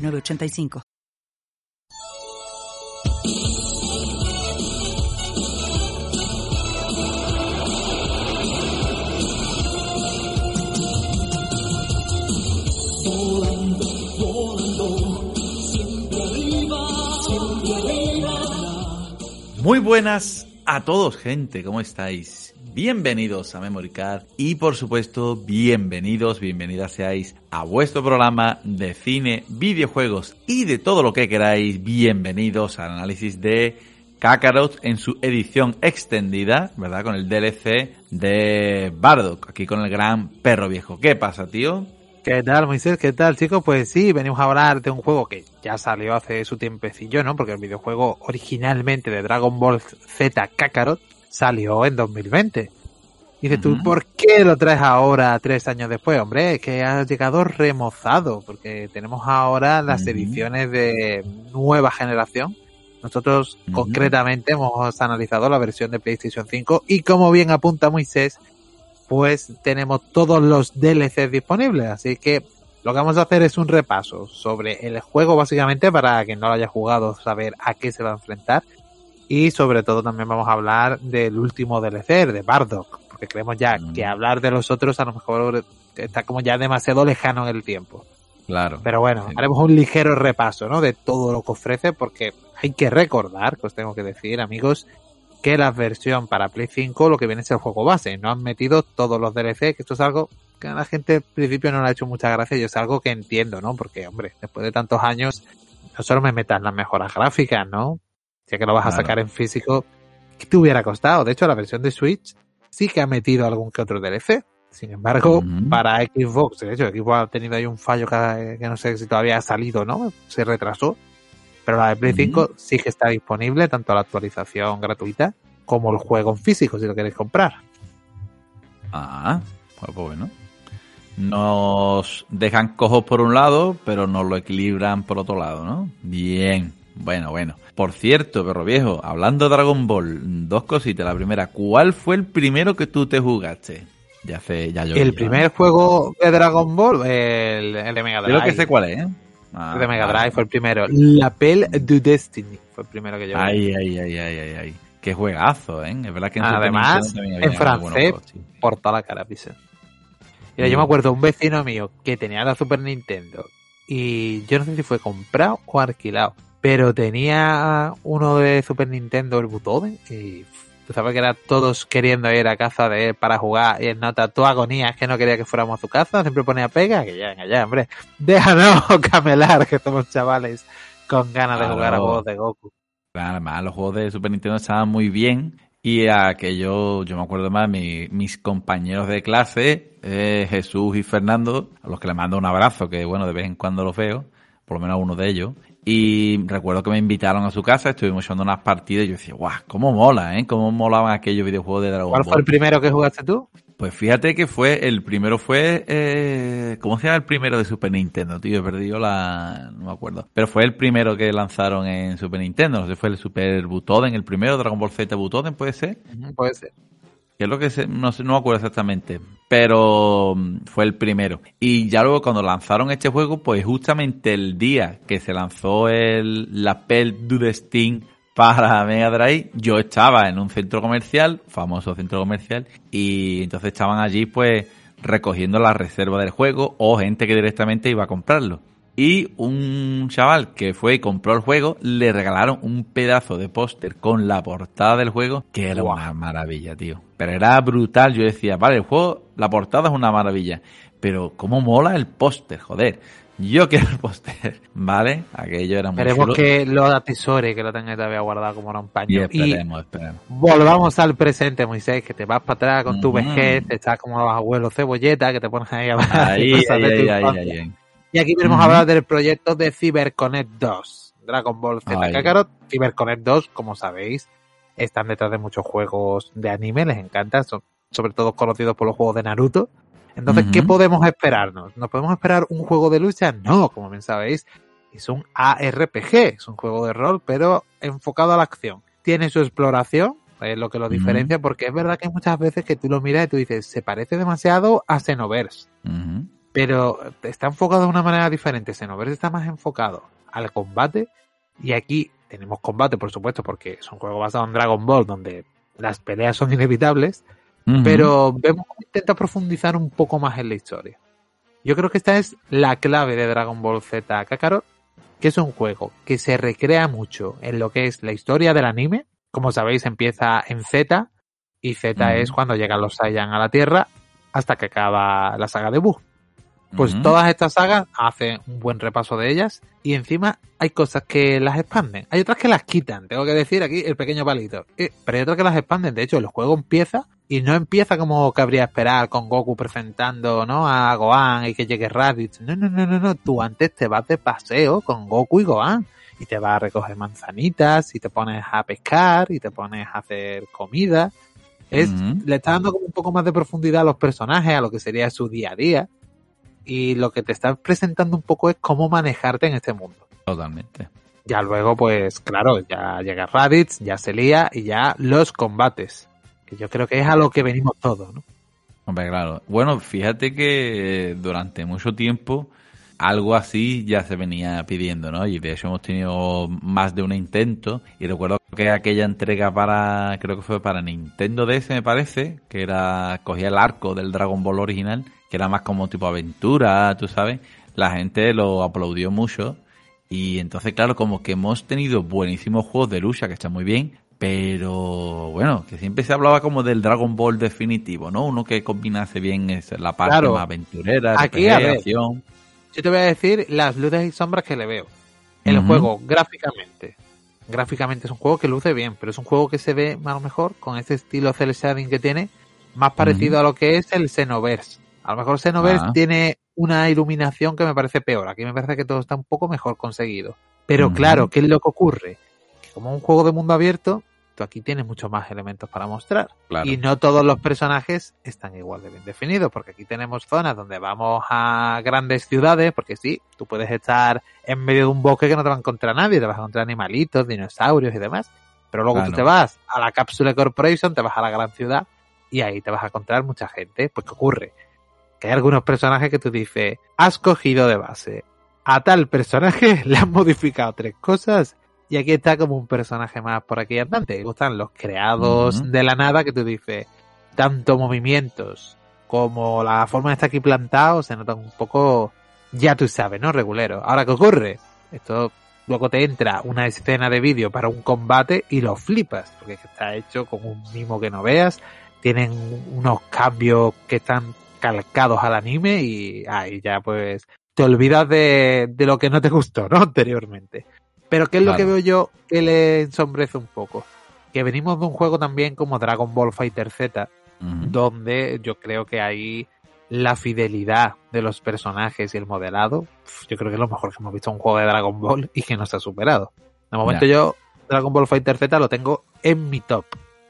985. Muy buenas a todos, gente, ¿cómo estáis? Bienvenidos a Memory Card y por supuesto bienvenidos, bienvenidas seáis a vuestro programa de cine, videojuegos y de todo lo que queráis. Bienvenidos al análisis de Kakarot en su edición extendida, ¿verdad? Con el DLC de Bardock, aquí con el gran perro viejo. ¿Qué pasa, tío? ¿Qué tal, Moisés? ¿Qué tal, chicos? Pues sí, venimos a hablar de un juego que ya salió hace su tiempecillo, ¿no? Porque el videojuego originalmente de Dragon Ball Z Kakarot salió en 2020. Dices tú, ¿por qué lo traes ahora, tres años después? Hombre, es que ha llegado remozado, porque tenemos ahora las ediciones de nueva generación. Nosotros concretamente hemos analizado la versión de PlayStation 5 y como bien apunta Moisés, pues tenemos todos los DLCs disponibles. Así que lo que vamos a hacer es un repaso sobre el juego básicamente para quien no lo haya jugado saber a qué se va a enfrentar y sobre todo también vamos a hablar del último DLC, de Bardock, porque creemos ya mm. que hablar de los otros a lo mejor está como ya demasiado lejano en el tiempo. Claro. Pero bueno, haremos un ligero repaso, ¿no? De todo lo que ofrece, porque hay que recordar, que os tengo que decir, amigos, que la versión para Play 5 lo que viene es el juego base. No han metido todos los DLC, que esto es algo que a la gente al principio no le ha hecho mucha gracia y es algo que entiendo, ¿no? Porque, hombre, después de tantos años, no solo me metan las mejoras gráficas, ¿no? Ya que lo vas a sacar en físico, ¿qué te hubiera costado? De hecho, la versión de Switch sí que ha metido algún que otro DLC. Sin embargo, para Xbox, de hecho, Xbox ha tenido ahí un fallo que, no sé si todavía ha salido, ¿no? Se retrasó. Pero la de Play 5 sí que está disponible, tanto la actualización gratuita como el juego en físico, si lo queréis comprar. Ah, pues bueno. Nos dejan cojos por un lado, pero nos lo equilibran por otro lado, ¿no? Bien. Bueno, bueno. Por cierto, perro viejo, hablando de Dragon Ball, dos cositas. La primera, ¿cuál fue el primero que tú te jugaste? Ya sé, ya yo. El primer juego de Dragon Ball, el, de Mega Drive. Creo que sé cuál es, ¿eh? Ah, el de Mega Drive fue el primero. La Pelle du Destiny fue el primero que yo Ay, ay, ay, ay, ay, ay. Qué juegazo, ¿eh? Es verdad que en Además, en francés, por toda la cara, pisa. Mira, yo me acuerdo un vecino mío que tenía la Super Nintendo y yo no sé si fue comprado o alquilado pero tenía uno de Super Nintendo, el Butoden, y tú sabes que era todos queriendo ir a casa de él para jugar, y en nota tu agonía es que no quería que fuéramos a su casa, siempre ponía pega, que ya, venga ya, hombre, déjanos camelar, que somos chavales con ganas de jugar a juegos de Goku. Además, los juegos de Super Nintendo estaban muy bien, y aquello, yo me acuerdo más, mi, mis compañeros de clase, eh, Jesús y Fernando, a los que le mando un abrazo, que bueno, de vez en cuando los veo, por lo menos uno de ellos, y recuerdo que me invitaron a su casa, estuvimos echando unas partidas y yo decía, guau, cómo mola, ¿eh? Cómo molaban aquellos videojuegos de Dragon Ball. ¿Cuál fue el primero que jugaste tú? Pues fíjate que fue, el primero fue, eh, ¿cómo se llama el primero de Super Nintendo, tío? He perdido la, no me acuerdo. Pero fue el primero que lanzaron en Super Nintendo, no sé, fue el Super Butoden, el primero, Dragon Ball Z Butoden, ¿puede ser? puede ser que es lo que no, sé, no me acuerdo exactamente, pero mm, fue el primero. Y ya luego cuando lanzaron este juego, pues justamente el día que se lanzó el, la Pel du Destin para Mega Drive, yo estaba en un centro comercial, famoso centro comercial, y entonces estaban allí pues recogiendo la reserva del juego o gente que directamente iba a comprarlo. Y un chaval que fue y compró el juego, le regalaron un pedazo de póster con la portada del juego, que era una maravilla, tío. Pero era brutal. Yo decía, vale, el juego, la portada es una maravilla. Pero cómo mola el póster, joder. Yo quiero el póster, ¿vale? Aquello era muy Esperemos que lo atesore, que lo tenga todavía guardado como era un paño. Y esperemos, esperemos. Volvamos al presente, Moisés, que te vas para atrás con tu vejez, estás como los abuelos cebolleta, que te pones ahí a Ahí, ahí, ahí, ahí, ahí, Y aquí queremos hablar del proyecto de CyberConnect 2. Dragon Ball Z Kakarot, CyberConnect 2, como sabéis, están detrás de muchos juegos de anime, les encanta, son sobre todo conocidos por los juegos de Naruto. Entonces, ¿qué podemos esperarnos? ¿Nos podemos esperar un juego de lucha? No, como bien sabéis, es un ARPG, es un juego de rol, pero enfocado a la acción. Tiene su exploración, es lo que lo diferencia, porque es verdad que muchas veces que tú lo miras y tú dices, se parece demasiado a Xenoverse. Pero está enfocado de una manera diferente. Xenoverse está más enfocado al combate y aquí tenemos combate, por supuesto, porque es un juego basado en Dragon Ball, donde las peleas son inevitables, pero vemos cómo intenta profundizar un poco más en la historia. Yo creo que esta es la clave de Dragon Ball Z Kakarot, que es un juego que se recrea mucho en lo que es la historia del anime. Como sabéis, empieza en Z, y Z es cuando llegan los Saiyan a la Tierra hasta que acaba la saga de Buu. Pues todas estas sagas hacen un buen repaso de ellas y encima hay cosas que las expanden. Hay otras que las quitan, tengo que decir aquí el pequeño palito. Eh, pero hay otras que las expanden. De hecho, el juego empieza y no empieza como cabría esperar con Goku presentando ¿no? a Gohan y que llegue Raditz. No, no, no, no, no. Tú antes te vas de paseo con Goku y Gohan y te vas a recoger manzanitas y te pones a pescar y te pones a hacer comida. Es, Le está dando como un poco más de profundidad a los personajes, a lo que sería su día a día y lo que te está presentando un poco es cómo manejarte en este mundo. Totalmente. Ya luego, pues claro, ya llega Raditz, ya se lía y ya los combates. Que yo creo que es a lo que venimos todos, ¿no? Hombre, claro. Bueno, fíjate que durante mucho tiempo algo así ya se venía pidiendo, ¿no? Y de hecho hemos tenido más de un intento. Y recuerdo que aquella entrega para, creo que fue para Nintendo DS, me parece, que era, cogía el arco del Dragon Ball original que era más como tipo aventura, tú sabes, la gente lo aplaudió mucho. Y entonces, claro, como que hemos tenido buenísimos juegos de lucha que están muy bien, pero bueno, que siempre se hablaba como del Dragon Ball definitivo, ¿no? Uno que combinase bien es la parte más aventurera, Aquí, acción. Yo te voy a decir las luces y sombras que le veo. El juego, gráficamente. Gráficamente es un juego que luce bien, pero es un juego que se ve a lo mejor con ese estilo cel shading que tiene, más parecido a lo que es el Xenoverse. A lo mejor Xenoverse ah. tiene una iluminación que me parece peor. Aquí me parece que todo está un poco mejor conseguido. Pero claro, ¿qué es lo que ocurre? Que como un juego de mundo abierto, tú aquí tienes muchos más elementos para mostrar. Y no todos los personajes están igual de bien definidos, porque aquí tenemos zonas donde vamos a grandes ciudades, porque sí, tú puedes estar en medio de un bosque que no te va a encontrar nadie, te vas a encontrar animalitos, dinosaurios y demás. Pero luego tú te vas a la Cápsula Corporation, te vas a la gran ciudad y ahí te vas a encontrar mucha gente. Pues ¿qué ocurre? Que hay algunos personajes que tú dices, has cogido de base a tal personaje, le has modificado tres cosas y aquí está como un personaje más por aquí andante. Gustan los creados de la nada que tú dices, tanto movimientos como la forma de estar aquí plantado se nota un poco, ya tú sabes, ¿no? Regulero. Ahora, ¿qué ocurre? Esto luego te entra una escena de vídeo para un combate y lo flipas, porque está hecho con un mimo que no veas, tienen unos cambios que están calcados al anime y ahí ya pues te olvidas de, de lo que no te gustó, ¿no? Anteriormente. Pero ¿qué es lo que veo yo que le ensombrece un poco? Que venimos de un juego también como Dragon Ball Fighter Z, donde yo creo que ahí la fidelidad de los personajes y el modelado, yo creo que es lo mejor que hemos visto en un juego de Dragon Ball y que nos ha superado. De momento yo Dragon Ball Fighter Z lo tengo en mi top.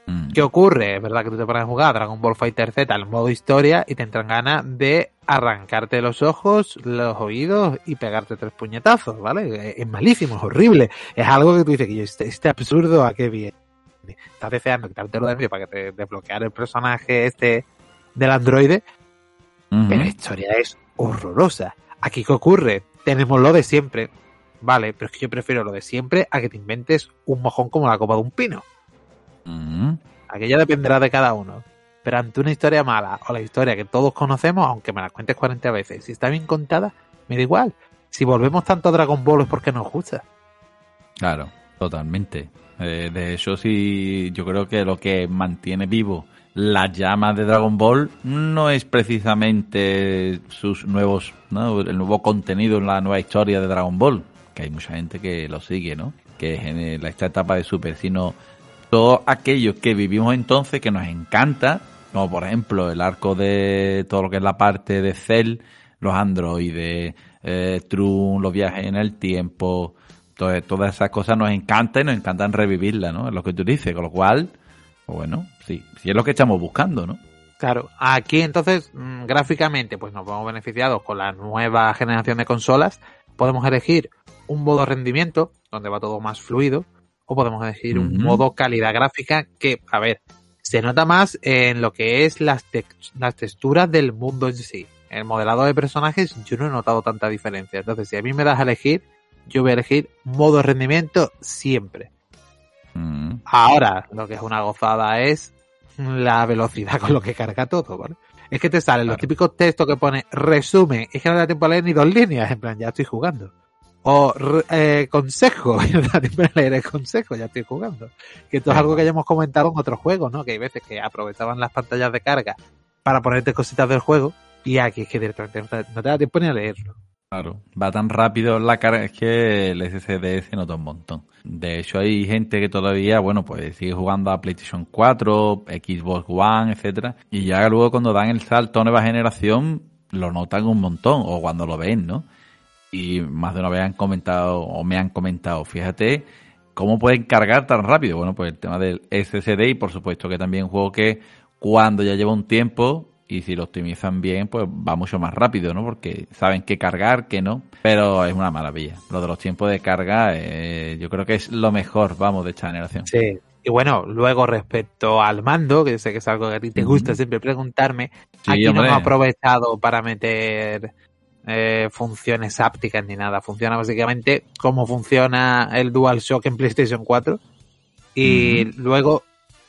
Mm. ¿Qué ocurre? Es verdad que tú te pones a jugar Dragon Ball Fighter Z al modo historia y te entran ganas de arrancarte los ojos, los oídos y pegarte tres puñetazos, ¿vale? Es malísimo, es horrible. Es algo que tú dices que este, este absurdo a qué viene. Estás deseando quitártelo de medio para que te desbloquear el personaje este del androide, pero la historia es horrorosa. Aquí qué ocurre? Tenemos lo de siempre, vale, pero es que yo prefiero lo de siempre a que te inventes un mojón como la copa de un pino. Aquella dependerá de cada uno. Pero ante una historia mala o la historia que todos conocemos, aunque me la cuentes 40 veces, si está bien contada, me da igual. Si volvemos tanto a Dragon Ball es porque nos gusta. Claro, totalmente. Eh, de hecho, sí, yo creo que lo que mantiene vivo la llama de Dragon Ball no es precisamente sus nuevos, ¿no? el nuevo contenido en la nueva historia de Dragon Ball, que hay mucha gente que lo sigue, ¿no? Que es en esta etapa de Super, sino todo aquello que vivimos entonces, que nos encanta, como por ejemplo el arco de todo lo que es la parte de Cell, los androides, eh, Trun, los viajes en el tiempo, todas, esas cosas nos encantan y nos encantan revivirlas, ¿no? Es lo que tú dices, con lo cual, pues bueno, sí, sí es lo que estamos buscando, ¿no? Claro, aquí entonces, mm, gráficamente, pues nos vamos beneficiados con la nueva generación de consolas. Podemos elegir un modo rendimiento, donde va todo más fluido, o podemos elegir un modo calidad gráfica que, a ver, se nota más en lo que es las, tex- las texturas del mundo en sí. El modelado de personajes, yo no he notado tanta diferencia. Entonces, si a mí me das a elegir, yo voy a elegir modo rendimiento siempre. Mm, Ahora, lo que es una gozada es la velocidad con lo que carga todo, ¿vale? Es que te salen los típicos textos que pone resumen, es que no da tiempo a leer ni dos líneas, en plan, ya estoy jugando. O eh, consejo, a leer el consejo, ya estoy jugando. Que esto es algo que ya hemos comentado en otros juegos, ¿no? Que hay veces que aprovechaban las pantallas de carga para ponerte cositas del juego, y aquí es que directamente no te, no te da tiempo ni a leerlo. Claro, va tan rápido la carga, es que el SSD se nota un montón. De hecho, hay gente que todavía, bueno, pues sigue jugando a PlayStation 4, Xbox One, etcétera, y ya luego cuando dan el salto a nueva generación, lo notan un montón, o cuando lo ven, ¿no? Y más de una vez han comentado, o me han comentado, fíjate, ¿cómo pueden cargar tan rápido? Bueno, pues el tema del SSD y por supuesto que también un juego que cuando ya lleva un tiempo y si lo optimizan bien, pues va mucho más rápido, ¿no? Porque saben qué cargar, qué no. Pero es una maravilla. Lo de los tiempos de carga, eh, yo creo que es lo mejor, vamos, de esta generación. Sí. Y bueno, luego respecto al mando, que sé que es algo que a ti te gusta siempre preguntarme, Sí, aquí no hombre. hemos aprovechado para meter eh, funciones ápticas ni nada. Funciona básicamente como funciona el DualShock en PlayStation 4. Y luego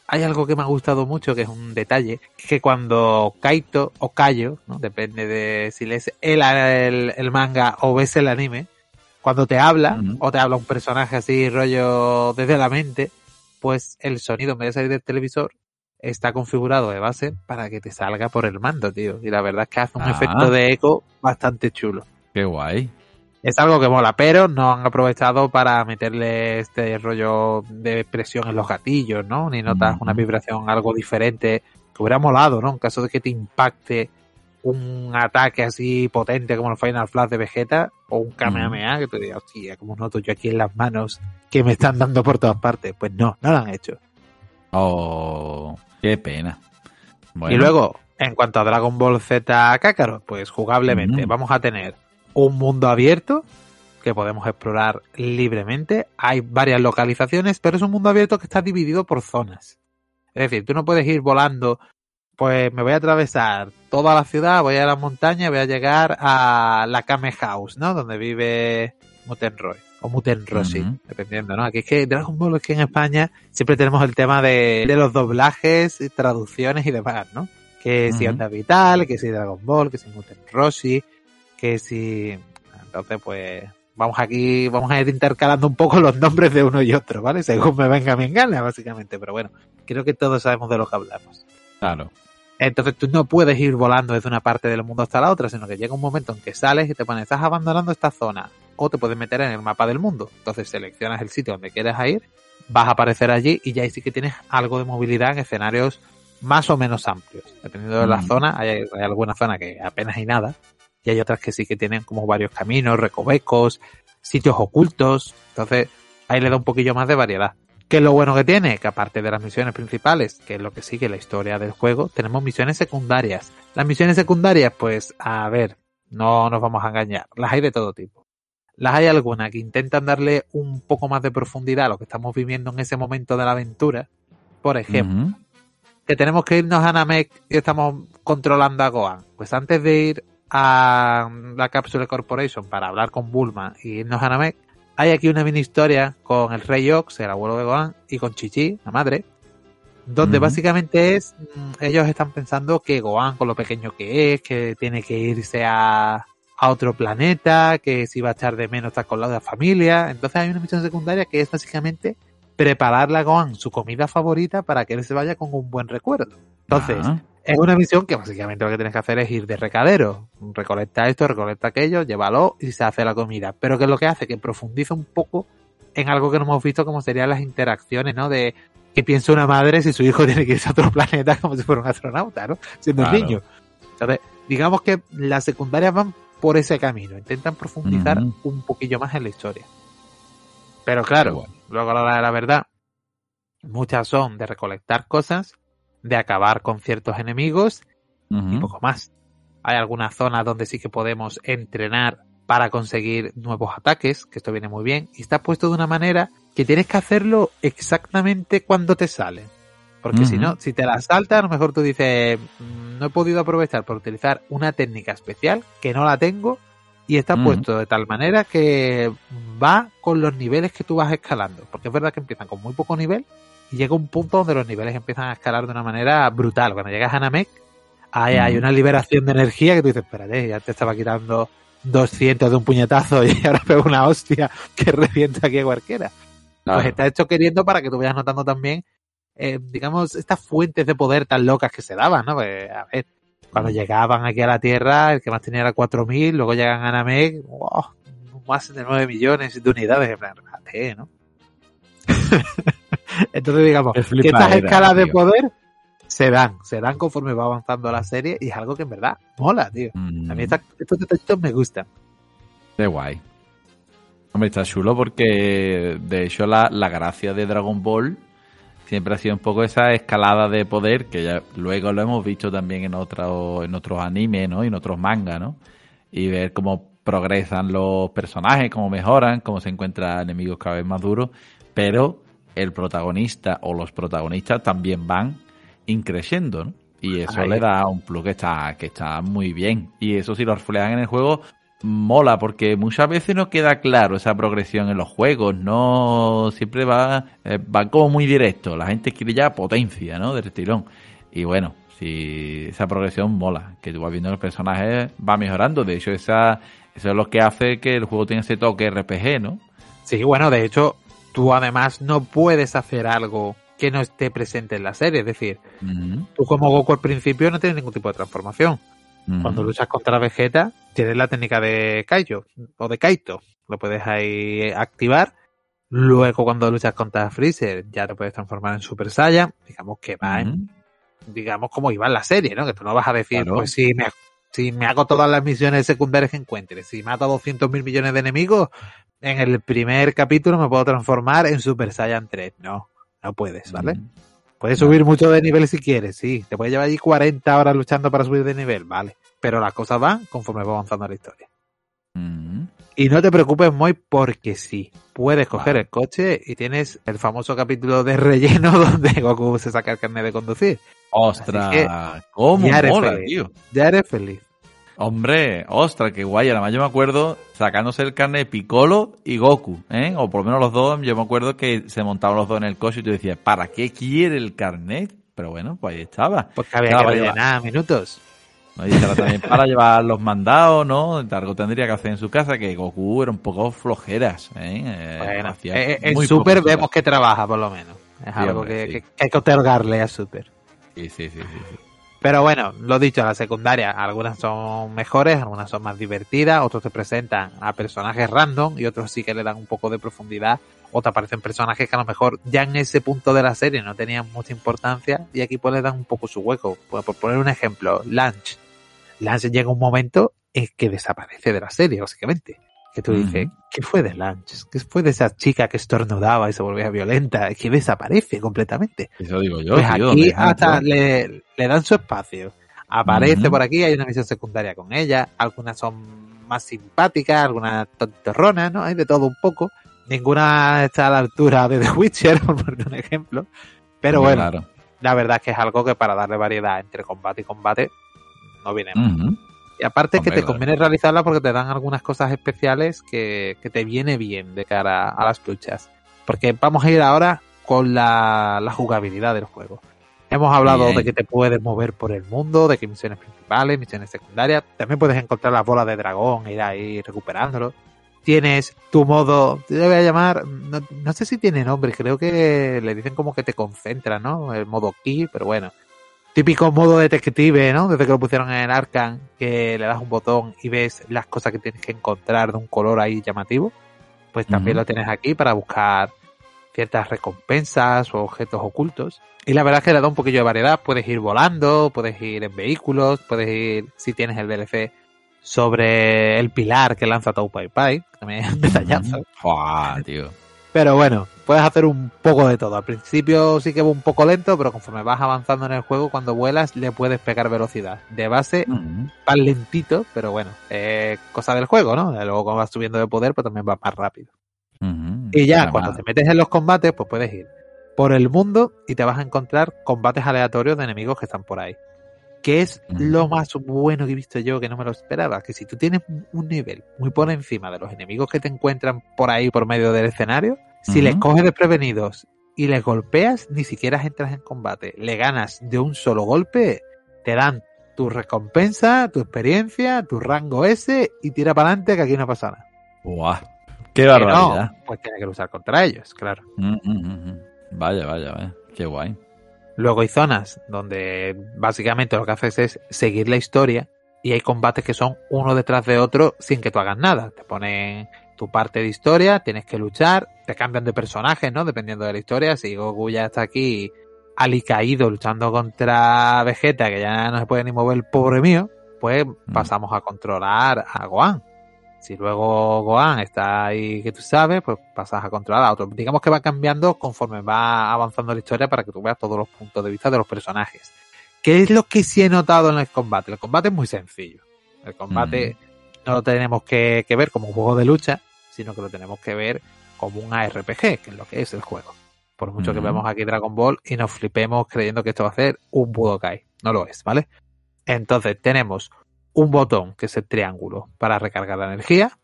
hay algo que me ha gustado mucho, que es un detalle, que cuando Kaito o Kayo, ¿no? depende de si lees el, el, el manga o ves el anime, cuando te habla, o te habla un personaje así rollo desde la mente, pues el sonido en vez de salir del televisor está configurado de base para que te salga por el mando, tío. Y la verdad es que hace un Ah. efecto de eco bastante chulo. Qué guay. Es algo que mola, pero no han aprovechado para meterle este rollo de presión en los gatillos, ¿no? Ni notas una vibración algo diferente que hubiera molado, ¿no? En caso de que te impacte un ataque así potente como el Final Flash de Vegeta o un Kamehameha que te diga, hostia, como noto yo aquí en las manos que me están dando por todas partes. Pues no, no lo han hecho. Oh, qué pena. Bueno, Y luego, en cuanto a Dragon Ball Z Kakarot, pues jugablemente Ujú. vamos a tener un mundo abierto que podemos explorar libremente. Hay varias localizaciones, pero es un mundo abierto que está dividido por zonas. Es decir, tú no puedes ir volando, pues me voy a atravesar toda la ciudad, voy a la montaña, voy a llegar a la Kame House, ¿no? Donde vive Mutenroy. O Mutenroshi, Ujú. dependiendo, ¿no? Aquí es que Dragon Ball es que en España siempre tenemos el tema de, de los doblajes, traducciones y demás, ¿no? Que si. Onda Vital, que si Dragon Ball, que si Mutenroshi, que si... Entonces, pues, vamos aquí, vamos a ir intercalando un poco los nombres de uno y otro, ¿vale? Según me venga mi gana, básicamente. Pero bueno, creo que todos sabemos de lo que hablamos. claro. Entonces tú no puedes ir volando desde una parte del mundo hasta la otra, sino que llega un momento en que sales y te pones, estás abandonando esta zona, o te puedes meter en el mapa del mundo. Entonces seleccionas el sitio donde quieres ir, vas a aparecer allí y ya ahí sí que tienes algo de movilidad en escenarios más o menos amplios. Dependiendo de la zona, hay, hay alguna zona que apenas hay nada, y hay otras que sí que tienen como varios caminos, recovecos, sitios ocultos. Entonces ahí le da un poquillo más de variedad. ¿Qué es lo bueno que tiene? Que aparte de las misiones principales, que es lo que sigue la historia del juego, tenemos misiones secundarias. Las misiones secundarias, pues, a ver, no nos vamos a engañar. Las hay de todo tipo. Las hay algunas que intentan darle un poco más de profundidad a lo que estamos viviendo en ese momento de la aventura. Por ejemplo, que tenemos que irnos a Namek y estamos controlando a Gohan. Pues antes de ir a la Capsule Corporation para hablar con Bulma y irnos a Namek, hay aquí una mini historia con el Rey Ox, el abuelo de Gohan, y con Chichi, la madre, donde básicamente es, mm, ellos están pensando que Gohan, con lo pequeño que es, que tiene que irse a, a otro planeta, que si va a echar de menos estar con la familia. Entonces hay una misión secundaria que es básicamente prepararle a Gohan su comida favorita para que él se vaya con un buen recuerdo. Entonces, Ah, es una misión que básicamente lo que tienes que hacer es ir de recadero. Recolecta esto, recolecta aquello, llévalo y se hace la comida. Pero que es lo que hace que profundiza un poco en algo que no hemos visto como serían las interacciones, ¿no? De que piensa una madre si su hijo tiene que irse a otro planeta como si fuera un astronauta, ¿no? Siendo un Claro. niño. Entonces, digamos que las secundarias van por ese camino, intentan profundizar un poquillo más en la historia. Pero claro, bueno. luego a la hora de la verdad, muchas son de recolectar cosas, de acabar con ciertos enemigos y poco más. Hay algunas zonas donde sí que podemos entrenar para conseguir nuevos ataques, que esto viene muy bien, y está puesto de una manera que tienes que hacerlo exactamente cuando te sale. Porque si no, si te la salta, a lo mejor tú dices, "Mm, no he podido aprovechar por utilizar una técnica especial, que no la tengo, y está puesto de tal manera que va con los niveles que tú vas escalando. Porque es verdad que empiezan con muy poco nivel, y llega un punto donde los niveles empiezan a escalar de una manera brutal. Cuando llegas a Namek, hay, hay una liberación de energía que tú dices, espérate, ya te estaba quitando 200 de un puñetazo y ahora pego una hostia que revienta aquí a cualquiera. Claro. Pues está hecho queriendo para que tú vayas notando también, eh, digamos, estas fuentes de poder tan locas que se daban, ¿no? Pues, a ver, cuando llegaban aquí a la Tierra, el que más tenía era 4.000, luego llegan a Namek, wow, más de 9 millones de unidades, en plan, relájate, ¿no? Entonces, digamos, que estas escalas de tío. poder se dan, se dan conforme va avanzando la serie y es algo que en verdad mola, tío. Mm. A mí esta- estos detallitos me gustan. Qué guay. Hombre, está chulo porque, de hecho, la, la gracia de Dragon Ball siempre ha sido un poco esa escalada de poder que ya luego lo hemos visto también en, otro, en otros animes, ¿no? Y en otros mangas, ¿no? Y ver cómo progresan los personajes, cómo mejoran, cómo se encuentran enemigos cada vez más duros, pero el protagonista o los protagonistas también van increciendo, ¿no? Y eso Ahí. le da un plus que está, que está muy bien. Y eso si lo reflejan en el juego, mola, porque muchas veces no queda claro esa progresión en los juegos, no siempre va, eh, va como muy directo, la gente quiere ya potencia, ¿no? Del tirón. Y bueno, si esa progresión mola, que tú vas viendo el personaje va mejorando, de hecho esa, eso es lo que hace que el juego tenga ese toque RPG, ¿no? Sí, bueno, de hecho, tú además no puedes hacer algo que no esté presente en la serie. Es decir, tú como Goku al principio no tienes ningún tipo de transformación. Cuando luchas contra Vegeta, tienes la técnica de Kaijo o de Kaito. Lo puedes ahí activar. Luego, cuando luchas contra Freezer, ya te puedes transformar en Super Saiyan. Digamos que va en digamos, como iba en la serie, ¿no? Que tú no vas a decir, Claro. pues si me, si me hago todas las misiones secundarias que encuentre, si mato a 200 mil millones de enemigos, en el primer capítulo me puedo transformar en Super Saiyan 3. No, no puedes, ¿vale? Puedes No. subir mucho de nivel si quieres, sí. Te puedes llevar allí 40 horas luchando para subir de nivel, vale. Pero las cosas van conforme va avanzando la historia. Ujú. Y no te preocupes, muy porque sí. Puedes coger Vale. el coche y tienes el famoso capítulo de relleno donde Goku se saca el carnet de conducir. Ostras, cómo ya eres mola, feliz. tío. Ya eres feliz. Hombre, ostras, qué guay. Además, yo me acuerdo sacándose el carnet Piccolo y Goku, ¿eh? O por lo menos los dos. Yo me acuerdo que se montaban los dos en el coche y tú decías, ¿para qué quiere el carnet? Pero bueno, pues ahí estaba. Porque había Claro, que rellenar minutos. ¿no? Y era también para llevar los mandados, ¿no? Algo tendría que hacer en su casa, que Goku era un poco flojeras, ¿eh? Eh, Bueno, eh, en Super vemos que trabaja, por lo menos. Es Sí, algo hombre, que, sí. que- que hay que otorgarle a Super. Sí, sí, sí, sí, sí. Pero bueno, lo dicho, la secundaria, algunas son mejores, algunas son más divertidas, otros te presentan a personajes random y otros sí que le dan un poco de profundidad, o aparecen personajes que a lo mejor ya en ese punto de la serie no tenían mucha importancia y aquí pues le dan un poco su hueco. Pues, por poner un ejemplo, Lunch. Lunch llega un momento en que desaparece de la serie, básicamente. Que tú dices, Ujú. ¿qué fue de Lunch? ¿Qué fue de esa chica que estornudaba y se volvía violenta? Que desaparece completamente. Eso digo yo, Pues tío. aquí hasta le, le dan su espacio. Aparece por aquí, hay una misión secundaria con ella. Algunas son más simpáticas, algunas tontorronas, ¿no? Hay de todo un poco. Ninguna está a la altura de The Witcher, por poner un ejemplo. Pero bueno, Claro. la verdad es que es algo que para darle variedad entre combate y combate no viene. Ujú. Y aparte Hombre, que te conviene realizarla porque te dan algunas cosas especiales que, que te viene bien de cara a las luchas. Porque vamos a ir ahora con la, la jugabilidad del juego. Hemos hablado Bien. de que te puedes mover por el mundo, de que misiones principales, misiones secundarias. También puedes encontrar las bolas de dragón e ir ahí recuperándolo. Tienes tu modo, te voy a llamar, no, no sé si tiene nombre, creo que le dicen como que te concentra, ¿no? El modo key, pero bueno. Típico modo detective, ¿no? Desde que lo pusieron en el Arkham, que le das un botón y ves las cosas que tienes que encontrar de un color ahí llamativo. Pues también lo tienes aquí para buscar ciertas recompensas o objetos ocultos. Y la verdad es que le da un poquillo de variedad. Puedes ir volando, puedes ir en vehículos, puedes ir, si tienes el DLC, sobre el pilar que lanza Tau Pai Pai, que también es detallazo. Fua, tío. Pero bueno, puedes hacer un poco de todo. Al principio sí que va un poco lento, pero conforme vas avanzando en el juego, cuando vuelas le puedes pegar velocidad. De base, vas lentito, pero bueno, es cosa del juego, ¿no? Luego cuando vas subiendo de poder, pues también vas más rápido. Y ya, cuando te metes en los combates, pues puedes ir por el mundo y te vas a encontrar combates aleatorios de enemigos que están por ahí. Que es lo más bueno que he visto yo, que no me lo esperaba. Que si tú tienes un nivel muy por encima de los enemigos que te encuentran por ahí por medio del escenario, si les coges desprevenidos y les golpeas, ni siquiera entras en combate. Le ganas de un solo golpe, te dan tu recompensa, tu experiencia, tu rango S y tira para adelante que aquí no pasa nada. Buah. Qué barbaridad. no, pues tienes que luchar contra ellos, claro. Mm, mm, mm. Vaya, vaya, vaya. Qué guay. Luego hay zonas donde básicamente lo que haces es seguir la historia y hay combates que son uno detrás de otro sin que tú hagas nada. Te ponen tu parte de historia, tienes que luchar, te cambian de personajes, ¿no? Dependiendo de la historia. Si Goku ya está aquí alicaído luchando contra Vegeta, que ya no se puede ni mover el pobre mío, pues pasamos a controlar a Gohan. Si luego Gohan está ahí que tú sabes, pues pasas a controlar a otro. Digamos que va cambiando conforme va avanzando la historia para que tú veas todos los puntos de vista de los personajes. ¿Qué es lo que sí he notado en el combate? El combate es muy sencillo. El combate no lo tenemos que, que ver como un juego de lucha, sino que lo tenemos que ver como un ARPG, que es lo que es el juego. Por mucho que Ujú. vemos aquí Dragon Ball y nos flipemos creyendo que esto va a ser un Budokai. No lo es, ¿vale? Entonces tenemos un botón, que es el triángulo, para recargar la energía,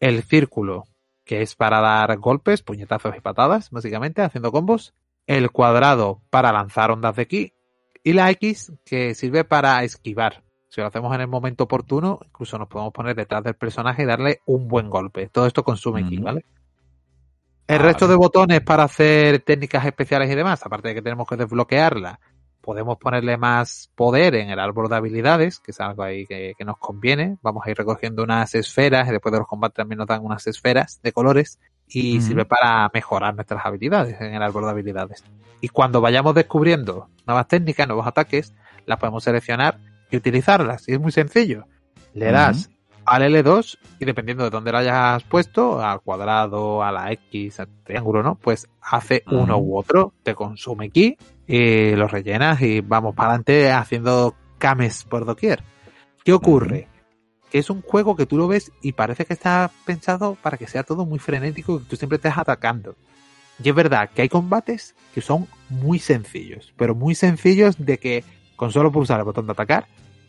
el círculo, que es para dar golpes, puñetazos y patadas, básicamente, haciendo combos, el cuadrado para lanzar ondas de ki, y la X, que sirve para esquivar. Si lo hacemos en el momento oportuno, incluso nos podemos poner detrás del personaje y darle un buen golpe. Todo esto consume ki, Ujú. ¿vale? El Vale. resto de botones para hacer técnicas especiales y demás, aparte de que tenemos que desbloquearla, podemos ponerle más poder en el árbol de habilidades, que es algo ahí que, que nos conviene. Vamos a ir recogiendo unas esferas y después de los combates también nos dan unas esferas de colores y sirve para mejorar nuestras habilidades en el árbol de habilidades. Y cuando vayamos descubriendo nuevas técnicas, nuevos ataques, las podemos seleccionar y utilizarlas. Y es muy sencillo. Le das al L2 y dependiendo de dónde lo hayas puesto, al cuadrado, a la X, al triángulo, ¿no? Pues hace uno u otro, te consume aquí y lo rellenas y vamos para adelante haciendo cames por doquier. ¿Qué ocurre? Que es un juego que tú lo ves y parece que está pensado para que sea todo muy frenético y que tú siempre estés atacando. Y es verdad que hay combates que son muy sencillos, pero muy sencillos de que con solo pulsar el botón de atacar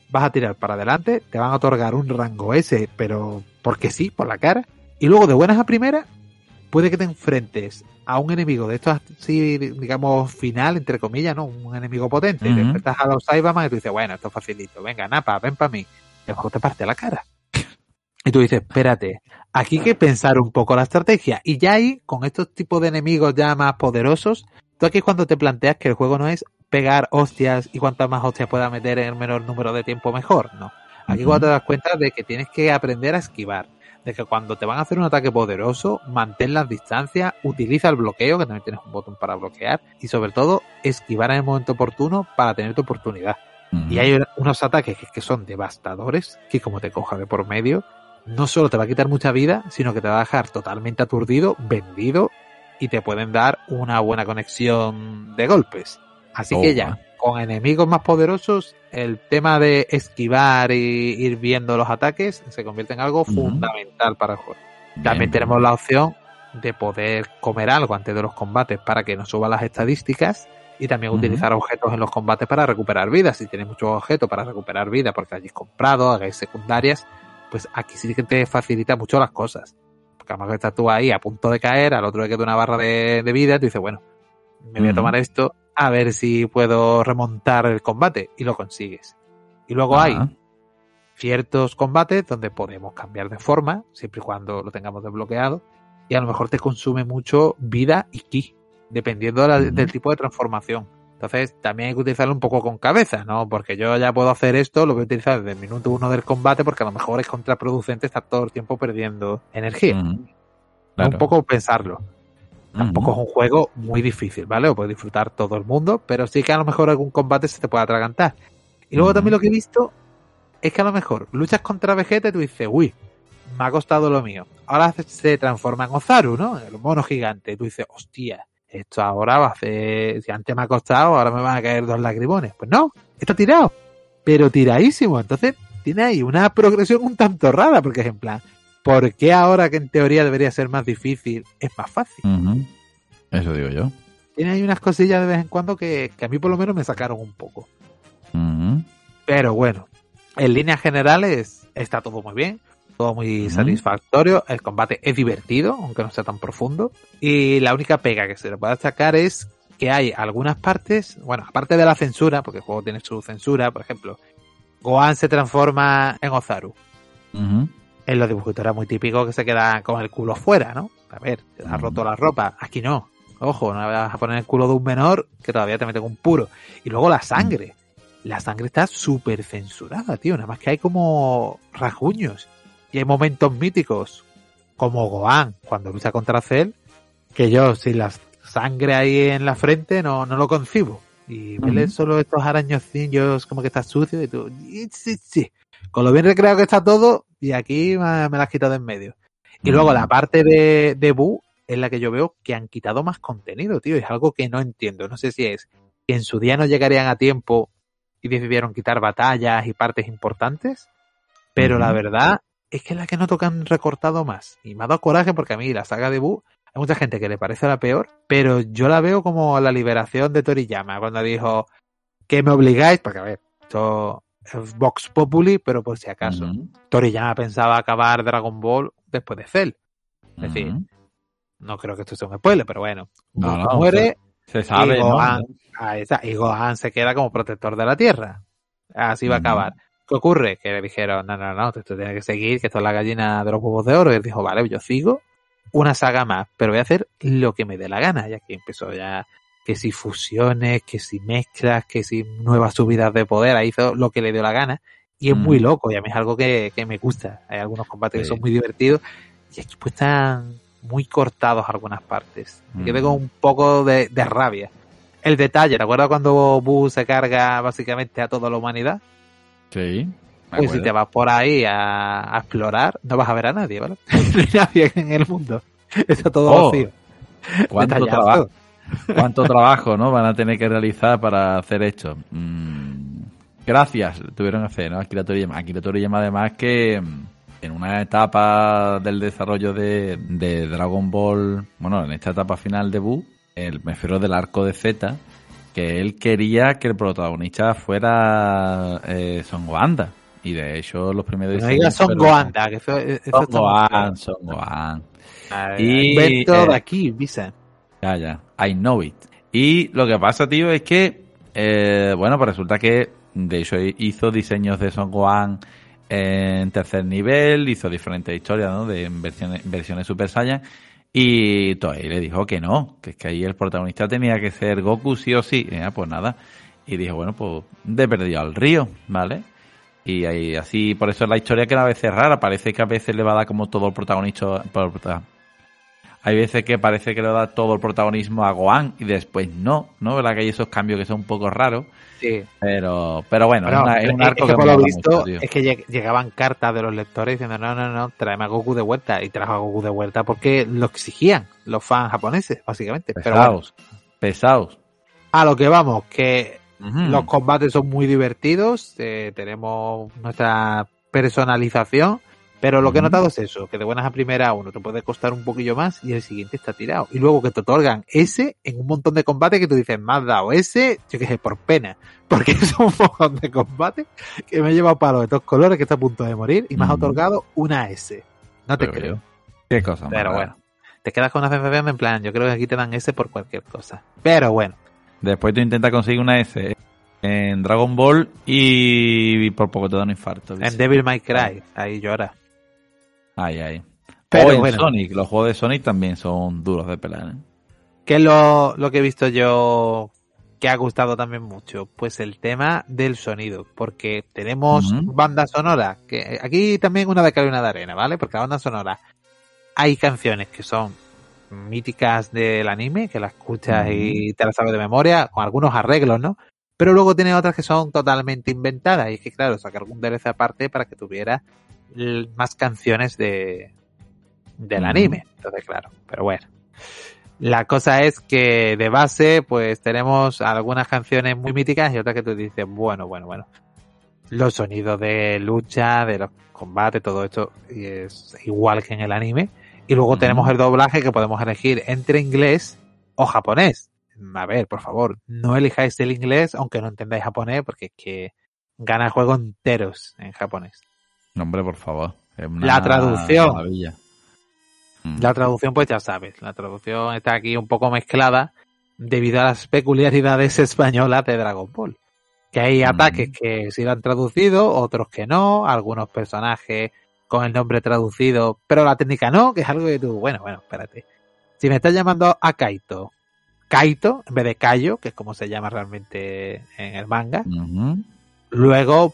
vas a tirar para adelante, te van a otorgar un rango S, pero porque sí, por la cara. Y luego de buenas a primeras, puede que te enfrentes a un enemigo de estos así, digamos, final, entre comillas, ¿no? Un enemigo potente. Te enfrentas a los Cyberman y tú dices, bueno, esto es facilito. Venga, Napa, ven para mí. Y luego te parte la cara. Y tú dices, espérate, aquí hay que pensar un poco la estrategia. Y ya ahí, con estos tipos de enemigos ya más poderosos, tú aquí es cuando te planteas que el juego no es pegar hostias y cuantas más hostias pueda meter en el menor número de tiempo mejor, no. Aquí cuando te das cuenta de que tienes que aprender a esquivar, de que cuando te van a hacer un ataque poderoso, mantén las distancias, utiliza el bloqueo, que también tienes un botón para bloquear, y sobre todo, esquivar en el momento oportuno para tener tu oportunidad. Y hay unos ataques que, que son devastadores, que como te coja de por medio, no solo te va a quitar mucha vida, sino que te va a dejar totalmente aturdido, vendido, y te pueden dar una buena conexión de golpes. Así que ya, con enemigos más poderosos, el tema de esquivar y ir viendo los ataques se convierte en algo fundamental para el juego. También tenemos la opción de poder comer algo antes de los combates para que nos suban las estadísticas y también utilizar objetos en los combates para recuperar vida. Si tienes muchos objetos para recuperar vida porque hayáis comprado, hagáis secundarias, pues aquí sí que te facilita mucho las cosas. Porque además que estás tú ahí a punto de caer, al otro le queda una barra de, de vida, tú dices, bueno, me voy a tomar esto a ver si puedo remontar el combate y lo consigues. Y luego hay ciertos combates donde podemos cambiar de forma, siempre y cuando lo tengamos desbloqueado, y a lo mejor te consume mucho vida y ki, dependiendo de la- Ujú. del tipo de transformación. Entonces, también hay que utilizarlo un poco con cabeza, ¿no? Porque yo ya puedo hacer esto, lo voy a utilizar desde el minuto uno del combate, porque a lo mejor es contraproducente estar todo el tiempo perdiendo energía. Un Claro. poco pensarlo. Tampoco es un juego muy difícil, ¿vale? Lo puede disfrutar todo el mundo, pero sí que a lo mejor algún combate se te puede atragantar. Y luego también lo que he visto es que a lo mejor luchas contra Vegeta y tú dices, uy, me ha costado lo mío. Ahora se transforma en Ozaru, ¿no? El mono gigante. Y tú dices, hostia, esto ahora va a hacer, si antes me ha costado, ahora me van a caer dos lagrimones. Pues no, está tirado, pero tiradísimo. Entonces tiene ahí una progresión un tanto rara, porque es en plan, ¿por qué ahora que en teoría debería ser más difícil es más fácil? Eso digo yo. Tiene ahí unas cosillas de vez en cuando que, a mí por lo menos me sacaron un poco. Pero bueno, en líneas generales está todo muy bien todo muy satisfactorio. El combate es divertido, aunque no sea tan profundo. Y la única pega que se le puede destacar es que hay algunas partes, bueno, aparte de la censura, porque el juego tiene su censura, por ejemplo, Gohan se transforma en Ozaru. En los dibujitos era muy típico que se queda con el culo fuera, ¿no? A ver, te ha roto la ropa. Aquí no. Ojo, no vas a poner el culo de un menor que todavía te mete con un puro. Y luego la sangre. La sangre está súper censurada, tío. Nada más que hay como rasguños. Y hay momentos míticos, como Gohan, cuando lucha contra Cell, que yo sin la sangre ahí en la frente no, no lo concibo. Y uh solo estos arañocillos como que está sucio y tú, sí, sí. Con lo bien recreado que está todo, y aquí me, me la has quitado en medio. Y luego la parte de, de Buu es la que yo veo que han quitado más contenido, tío. Es algo que no entiendo. No sé si es que en su día no llegarían a tiempo y decidieron quitar batallas y partes importantes. Pero la verdad es que es la que no tocan recortado más. Y me ha dado coraje porque a mí la saga de Buu, hay mucha gente que le parece la peor, pero yo la veo como la liberación de Toriyama, cuando dijo que me obligáis, porque a ver, esto es Vox Populi, pero por si acaso. Toriyama pensaba acabar Dragon Ball después de Cell. Es decir, no creo que esto sea un spoiler, pero bueno. muere. Se, sabe, y Gohan, y Gohan se queda como protector de la Tierra. Así va a acabar. ¿Qué ocurre? Que le tijeron, no, no, no, esto tiene que seguir, que esto es la gallina de los huevos de oro. Y él dijo, vale, yo sigo una saga más, pero voy a hacer lo que me dé la gana. Ya que empezó ya que si fusiones, que si mezclas, que si nuevas subidas de poder, ahí hizo lo que le dio la gana. Y es muy mm. loco, y a mí es algo que, me gusta. Hay algunos combates que son muy divertidos, y aquí pues están muy cortados algunas partes. Me quedé con mm. un poco de, de rabia. El detalle, ¿te acuerdas cuando Boo se carga básicamente a toda la humanidad? Sí. Pues si te vas por ahí a, explorar, no vas a ver a nadie, ¿vale? no hay nadie en el mundo. Está todo oh, vacío. ¿Cuánto trabajo? ¿Cuánto trabajo no van a tener que realizar para hacer esto? Mm, gracias, tuvieron que hacer, ¿no? Aquí la Toriyama además que mm, en una etapa del desarrollo de, de, Dragon Ball, bueno, en esta etapa final de Buu, el, me refiero del arco de Z, que él quería que el protagonista fuera eh, Son Goanda. Y de hecho, los primeros. No digas Son Goanda, que eso, Son Gohan, Son Gohan. Y. de aquí, Visa. Ya, ya. I know it. Y lo que pasa, tío, es que. Eh, bueno, pues resulta que. De hecho, hizo diseños de Son Gohan en tercer nivel, hizo diferentes historias, ¿no? De versiones, Super Saiyan. Y Toei le dijo que no, que es que ahí el protagonista tenía que ser Goku sí o sí. Y, pues nada. Y dijo, bueno, pues de perdido al río, ¿vale? Y ahí, así, por eso la historia queda a veces rara. Parece que a veces le va a dar como todo el protagonista. Hay veces que parece que le da todo el protagonismo a Gohan y después no, ¿no? ¿Verdad que hay esos cambios que son un poco raros? Sí. Pero, pero bueno, es, un arco que, por lo visto es que llegaban cartas de los lectores diciendo no, no, no, tráeme a Goku de vuelta y trajo a Goku de vuelta porque lo exigían los fans japoneses, básicamente. Pesados, pesados. A lo que vamos, que los combates son muy divertidos, eh, tenemos nuestra personalización pero lo que he notado es eso, que de buenas a primera uno te puede costar un poquillo más y el siguiente está tirado. Y luego que te otorgan ese en un montón de combate que tú dices, me has dado ese, yo qué sé, por pena. Porque es un montón de combate que me lleva palo de todos colores que está a punto de morir y me has otorgado una S. No te creo. Qué cosa. Pero bueno, te quedas con una FFM en plan, yo creo que aquí te dan S por cualquier cosa. Pero bueno. Después tú intentas conseguir una S en Dragon Ball y por poco te da un infarto. En Devil May Cry, ahí llora. Ay, ay. Pero en Sonic, los juegos de Sonic también son duros de pelar. ¿eh? ¿Qué es lo, que he visto yo que ha gustado también mucho? Pues el tema del sonido, porque tenemos banda sonora, que aquí también una de cal y una de arena, ¿vale? Porque la banda sonora hay canciones que son míticas del anime, que las escuchas y te las sabes de memoria, con algunos arreglos, ¿no? Pero luego tiene otras que son totalmente inventadas. Y es que, claro, sacar algún DLC aparte para que tuviera más canciones de del anime. Entonces, claro, pero bueno. La cosa es que de base, pues tenemos algunas canciones muy míticas y otras que tú dices, bueno, bueno, bueno. Los sonidos de lucha, de los combates, todo esto es igual que en el anime. Y luego tenemos el doblaje que podemos elegir entre inglés o japonés. A ver, por favor, no elijáis el inglés aunque no entendáis japonés porque es que gana el juego enteros en japonés. No, hombre, por favor. la traducción. Mm. La traducción, pues ya sabes, la traducción está aquí un poco mezclada debido a las peculiaridades españolas de Dragon Ball. Que hay mm. ataques que se han traducido, otros que no, algunos personajes con el nombre traducido, pero la técnica no, que es algo que tú, bueno, bueno, espérate. Si me estás llamando a Kaito, Kaito, en vez de Kaio, que es como se llama realmente en el manga, luego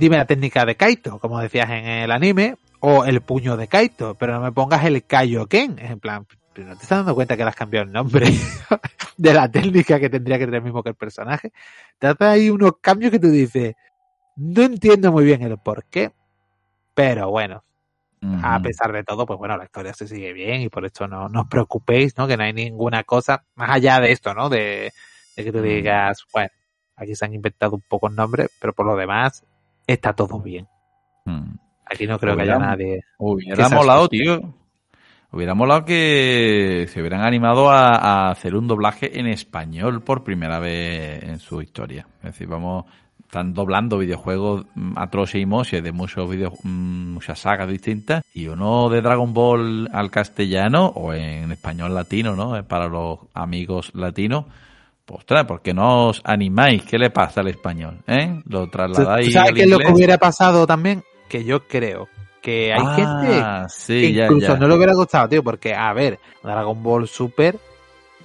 dime la técnica de Kaito, como decías en el anime, o el puño de Kaito, pero no me pongas el Kaioken. En plan, pero no te estás dando cuenta que le has cambiado el nombre de la técnica que tendría que tener el mismo que el personaje. Te hace ahí unos cambios que tú dices, no entiendo muy bien el por qué, pero bueno, a pesar de todo, pues bueno, la historia se sigue bien y por esto no, no os preocupéis, ¿no? Que no hay ninguna cosa más allá de esto, ¿no? De, que tú digas, bueno, aquí se han inventado un poco el nombre, pero por lo demás está todo bien. Aquí no creo que haya nadie. Hubiera molado, tío. Hubiera molado que se hubieran animado a, hacer un doblaje en español por primera vez en su historia. Es decir, vamos, están doblando videojuegos mm, atroces y moses de muchos videos, mm, muchas sagas distintas y uno de Dragon Ball al castellano o en español latino, ¿no? Para los amigos latinos. Ostras, ¿por qué no os animáis? ¿Qué le pasa al español? ¿Eh? Lo trasladáis. ¿Sabes qué es lo que hubiera pasado también? que yo creo que hay ah, gente que incluso no le hubiera gustado, tío, porque, a ver, Dragon Ball Super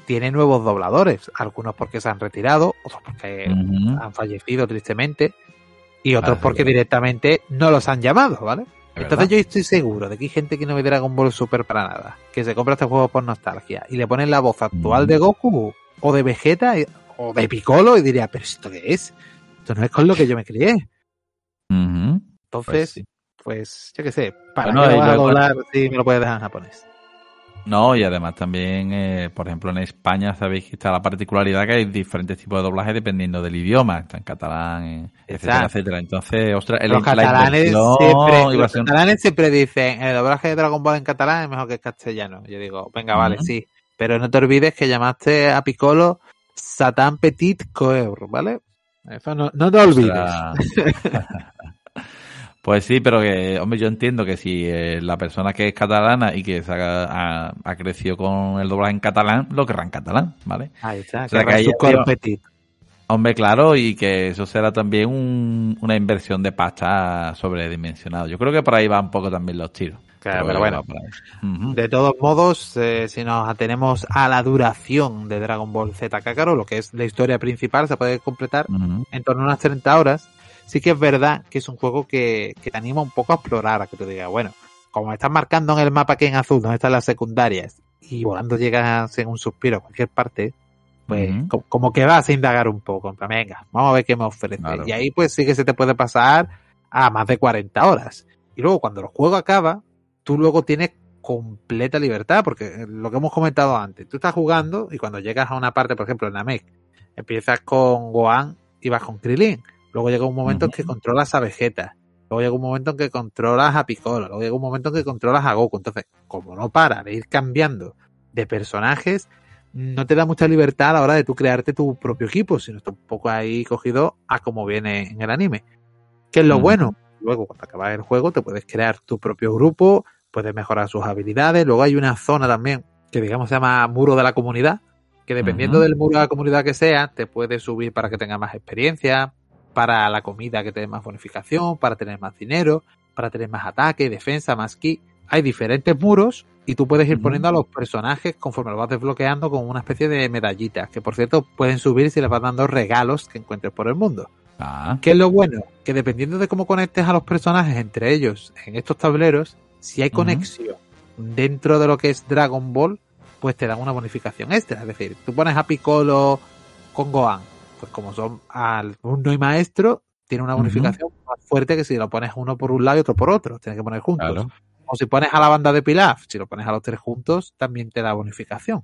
tiene nuevos dobladores, algunos porque se han retirado, otros porque han fallecido tristemente, y otros porque directamente no los han llamado, ¿vale? Entonces yo estoy seguro de que hay gente que no ve Dragon Ball Super para nada, que se compra este juego por nostalgia y le ponen la voz actual de Goku o de Vegeta o de Piccolo y diría, pero ¿esto qué es? Esto no es con lo que yo me crié. Entonces, pues, pues, yo qué sé, para no qué lo a si me lo puedes dejar en japonés. No, y además también, eh, por ejemplo, en España sabéis que está la particularidad que hay diferentes tipos de doblaje dependiendo del idioma. Está en catalán, etcétera, etcétera. Entonces, ostras, el, los catalanes, siempre, los catalanes siempre dicen, el doblaje de Dragon Ball en catalán es mejor que el castellano. Yo digo, venga, vale, sí. Pero no te olvides que llamaste a Piccolo Satan Petit Coeur, ¿vale? Eso no, no te olvides. Pues sí, pero que, hombre, yo entiendo que si eh, la persona que es catalana y que ha, crecido con el doblaje en catalán, lo querrá en catalán, ¿vale? Ahí está, o sea, que Hombre, claro, y que eso será también una inversión de pasta sobredimensionado. Yo creo que por ahí va un poco también los tiros. Claro, pero, bueno, de todos modos, eh, si nos atenemos a la duración de Dragon Ball Z Kakarot, lo que es la historia principal, se puede completar en torno a unas 30 horas. Sí que es verdad que es un juego que, te anima un poco a explorar, a que te digas, bueno, como estás marcando en el mapa aquí en azul, donde están las secundarias, y volando llegas en un suspiro a cualquier parte, pues como, que vas a indagar un poco, en venga, vamos a ver qué me ofrece. Y ahí pues sí que se te puede pasar a más de 40 horas. Y luego cuando el juego acaba, tú luego tienes completa libertad, porque lo que hemos comentado antes, tú estás jugando y cuando llegas a una parte, por ejemplo en Namek, empiezas con Gohan y vas con Krilin. Luego llega un momento en que controlas a Vegeta. Luego llega un momento en que controlas a Piccolo. Luego llega un momento en que controlas a Goku. Entonces, como no para de ir cambiando de personajes, no te da mucha libertad a la hora de tú crearte tu propio equipo, sino está un poco ahí cogido a como viene en el anime. ¿Qué es lo bueno? Luego, cuando acabas el juego, te puedes crear tu propio grupo, puedes mejorar sus habilidades. Luego hay una zona también que digamos se llama muro de la comunidad, que dependiendo del muro de la comunidad que sea, te puedes subir para que tenga más experiencia, para la comida que te dé más bonificación, para tener más dinero, para tener más ataque, defensa, más ki. Hay diferentes muros y tú puedes ir poniendo a los personajes conforme lo vas desbloqueando con una especie de medallitas, que por cierto pueden subir si les vas dando regalos que encuentres por el mundo. Ah. ¿Qué es lo bueno? Que dependiendo de cómo conectes a los personajes entre ellos en estos tableros, si hay conexión dentro de lo que es Dragon Ball, pues te dan una bonificación extra. Es decir, tú pones a Piccolo con Gohan pues como son alumno y maestro, tiene una bonificación más fuerte que si lo pones uno por un lado y otro por otro. Tienes que poner juntos. O si pones a la banda de Pilaf, si lo pones a los tres juntos, también te da bonificación.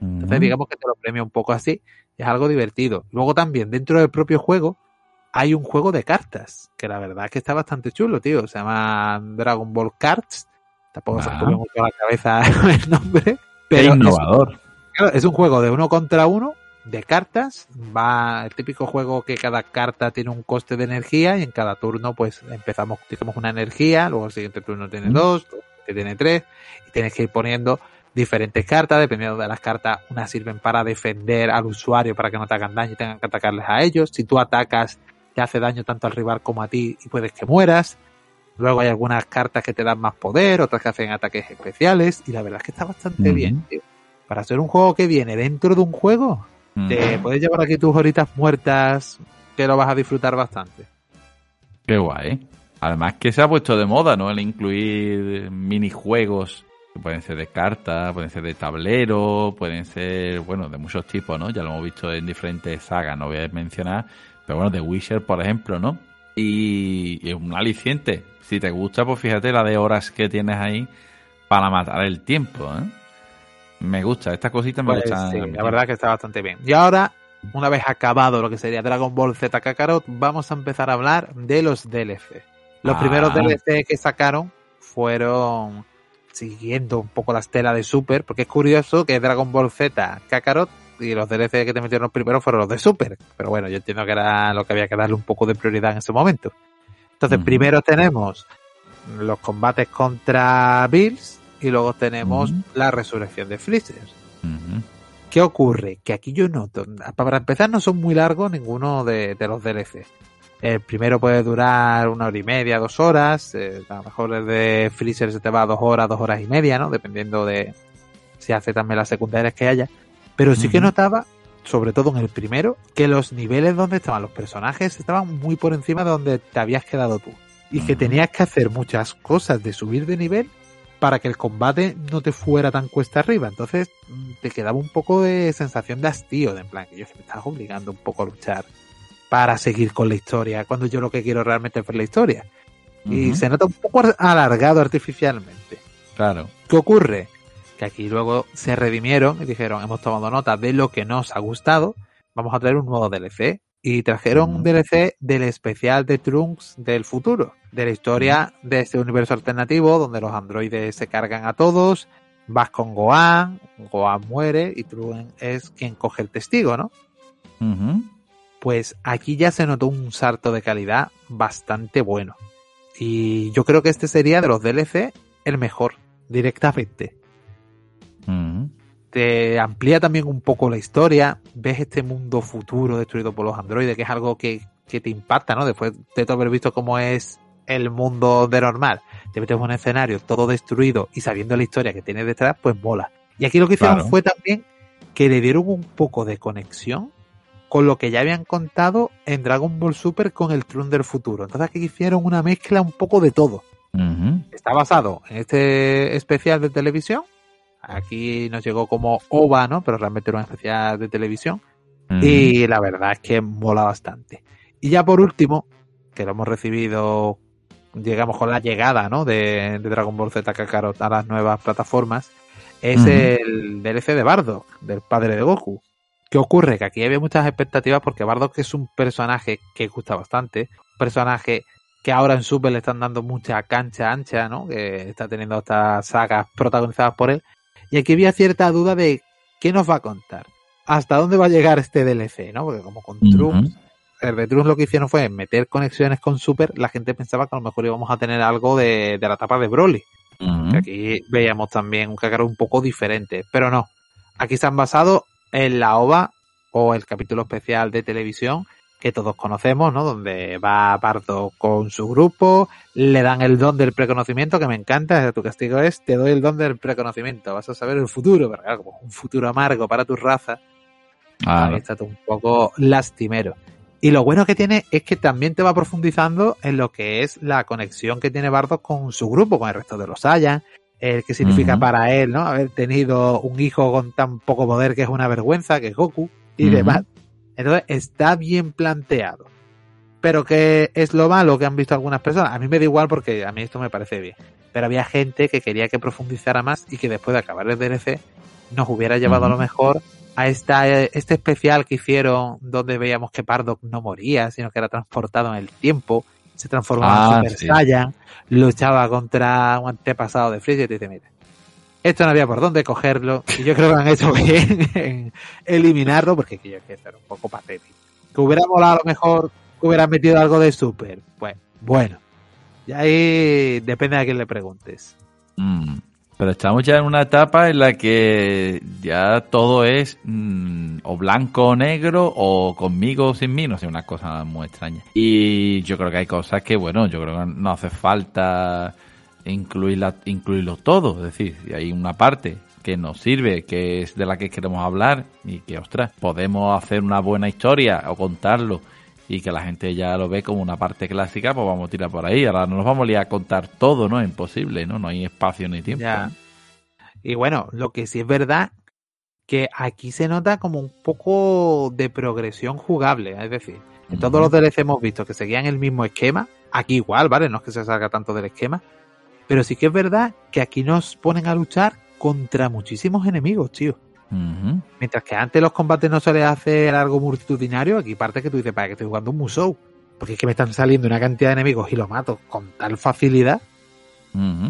Entonces, digamos que te lo premia un poco así. Es algo divertido. Luego también, dentro del propio juego, hay un juego de cartas, que la verdad es que está bastante chulo, tío. Se llama Dragon Ball Cards. Tampoco se me pone mucho la cabeza el nombre. Pero innovador. Es, es un juego de uno contra uno, de cartas. Va el típico juego que cada carta tiene un coste de energía y en cada turno pues empezamos, tenemos una energía, luego el siguiente turno tiene dos, que tiene tres y tienes que ir poniendo diferentes cartas, dependiendo de las cartas, unas sirven para defender al usuario para que no te hagan daño y tengan que atacarles a ellos. Si tú atacas, te hace daño tanto al rival como a ti y puedes que mueras. Luego hay algunas cartas que te dan más poder, otras que hacen ataques especiales y la verdad es que está bastante bien, tío. Para ser un juego que viene dentro de un juego, te puedes llevar aquí tus horitas muertas que lo vas a disfrutar bastante. Qué guay. Además que se ha puesto de moda, ¿no? El incluir minijuegos que pueden ser de cartas, pueden ser de tablero, pueden ser, bueno, de muchos tipos, ¿no? Ya lo hemos visto en diferentes sagas, no voy a mencionar, pero bueno, de Witcher, por ejemplo, ¿no? Y, y es un aliciente. Si te gusta, pues fíjate la de horas que tienes ahí para matar el tiempo, ¿eh? Me gusta, estas cositas me Pues gustan. sí, la verdad que está bastante bien. Y ahora, una vez acabado lo que sería Dragon Ball Z Kakarot, vamos a empezar a hablar de los DLC. Los Ah. primeros DLC que sacaron fueron siguiendo un poco la estela de Super, porque es curioso que Dragon Ball Z Kakarot y los DLC que te metieron los primeros fueron los de Super. Pero bueno, yo entiendo que era lo que había que darle un poco de prioridad en ese momento. Entonces, primero tenemos los combates contra Bills y luego tenemos la resurrección de Freezer. ¿Qué ocurre? Que aquí yo noto, para empezar no son muy largos ninguno de, de los DLC. El primero puede durar una hora y media, dos horas, eh, a lo mejor el de Freezer se te va a dos horas, dos horas y media, ¿no? Dependiendo de si hace también las secundarias que haya. Pero sí que notaba, sobre todo en el primero, que los niveles donde estaban los personajes estaban muy por encima de donde te habías quedado tú. Y que tenías que hacer muchas cosas de subir de nivel para que el combate no te fuera tan cuesta arriba. Entonces mm, te quedaba un poco de sensación de hastío, de en plan que yo me estás obligando un poco a luchar para seguir con la historia, cuando yo lo que quiero realmente es ver la historia. Y se nota un poco alargado artificialmente. Claro. ¿Qué ocurre? Que aquí luego se redimieron y dijeron, hemos tomado nota de lo que nos ha gustado, vamos a traer un nuevo DLC. Y trajeron un Ujú. DLC del especial de Trunks del futuro, de la historia de este universo alternativo donde los androides se cargan a todos, vas con Gohan, Gohan muere y Trunks es quien coge el testigo, ¿no? Pues aquí ya se notó un salto de calidad bastante bueno. Y yo creo que este sería de los DLC el mejor, directamente Te amplía también un poco la historia, ves este mundo futuro destruido por los androides, que es algo que, que te impacta, ¿no? Después de todo haber visto cómo es el mundo de normal, te metes en un escenario todo destruido y sabiendo la historia que tiene detrás, pues mola. Y aquí lo que hicieron Claro. fue también que le dieron un poco de conexión con lo que ya habían contado en Dragon Ball Super con el Trun del futuro. Entonces aquí hicieron una mezcla un poco de todo está basado en este especial de televisión. Aquí nos llegó como OVA, ¿no? Pero realmente era un especial de televisión. Y la verdad es que mola bastante. Y ya por último, que lo hemos recibido, llegamos con la llegada, ¿no? De, de Dragon Ball Z Kakarot a las nuevas plataformas, es el DLC de Bardock, del padre de Goku. ¿Qué ocurre? Que aquí había muchas expectativas porque Bardock es un personaje que gusta bastante, un personaje que ahora en Super le están dando mucha cancha ancha, ¿no? Que está teniendo estas sagas protagonizadas por él. Y aquí había cierta duda de qué nos va a contar. ¿Hasta dónde va a llegar este DLC, no? Porque como con. Trunks, el de Trunks lo que hicieron fue meter conexiones con Super, la gente pensaba que a lo mejor íbamos a tener algo de, de la etapa de Broly. Que aquí veíamos también un Kakarot un poco diferente, pero no. Aquí se han basado en la OVA o el capítulo especial de televisión que todos conocemos, ¿no? Donde va Bardo con su grupo, le dan el don del preconocimiento, que me encanta, tu castigo es, te doy el don del preconocimiento, vas a saber el futuro, pero claro, como un futuro amargo para tu raza. Ahí está un poco lastimero. Y lo bueno que tiene es que también te va profundizando en lo que es la conexión que tiene Bardock con su grupo, con el resto de los Saiyan, el que significa para él, ¿no? Haber tenido un hijo con tan poco poder que es una vergüenza, que es Goku, y demás. Entonces está bien planteado. Pero que es lo malo que han visto algunas personas. A mí me da igual porque a mí esto me parece bien. Pero había gente que quería que profundizara más y que después de acabar el DLC nos hubiera llevado a lo mejor a esta, este especial que hicieron donde veíamos que Pardock no moría, sino que era transportado en el tiempo, se transformaba en Ah, Super sí. Saiyan, luchaba contra un antepasado de Freezer y te dice, mira, esto no había por dónde cogerlo y yo creo que han hecho bien en eliminarlo porque que yo que era un poco patético. Que hubiera molado a lo mejor que hubieran metido algo de Super. Pues bueno, y ahí depende a quién le preguntes. Mm, Pero estamos ya en una etapa en la que ya todo es mm, o blanco o negro o conmigo o sin mí, no sé, una cosa muy extraña. Y yo creo que hay cosas que, bueno, yo creo que no hace falta incluirla, incluirlo todo. Es decir, si hay una parte que nos sirve, que es de la que queremos hablar y que, ostras, podemos hacer una buena historia o contarlo y que la gente ya lo ve como una parte clásica, pues vamos a tirar por ahí. Ahora no nos vamos a liar a contar todo, ¿no? Es imposible, ¿no? No hay espacio ni tiempo. Ya. Y bueno, lo que sí es verdad que aquí se nota como un poco de progresión jugable, es decir, en todos los DLC hemos visto que seguían el mismo esquema, aquí igual, ¿vale? No es que se salga tanto del esquema, pero sí que es verdad que aquí nos ponen a luchar contra muchísimos enemigos, tío. Mientras que antes los combates no se les hace algo multitudinario, aquí parte que tú dices, para que estoy jugando un Musou. Porque es que me están saliendo una cantidad de enemigos y los mato con tal facilidad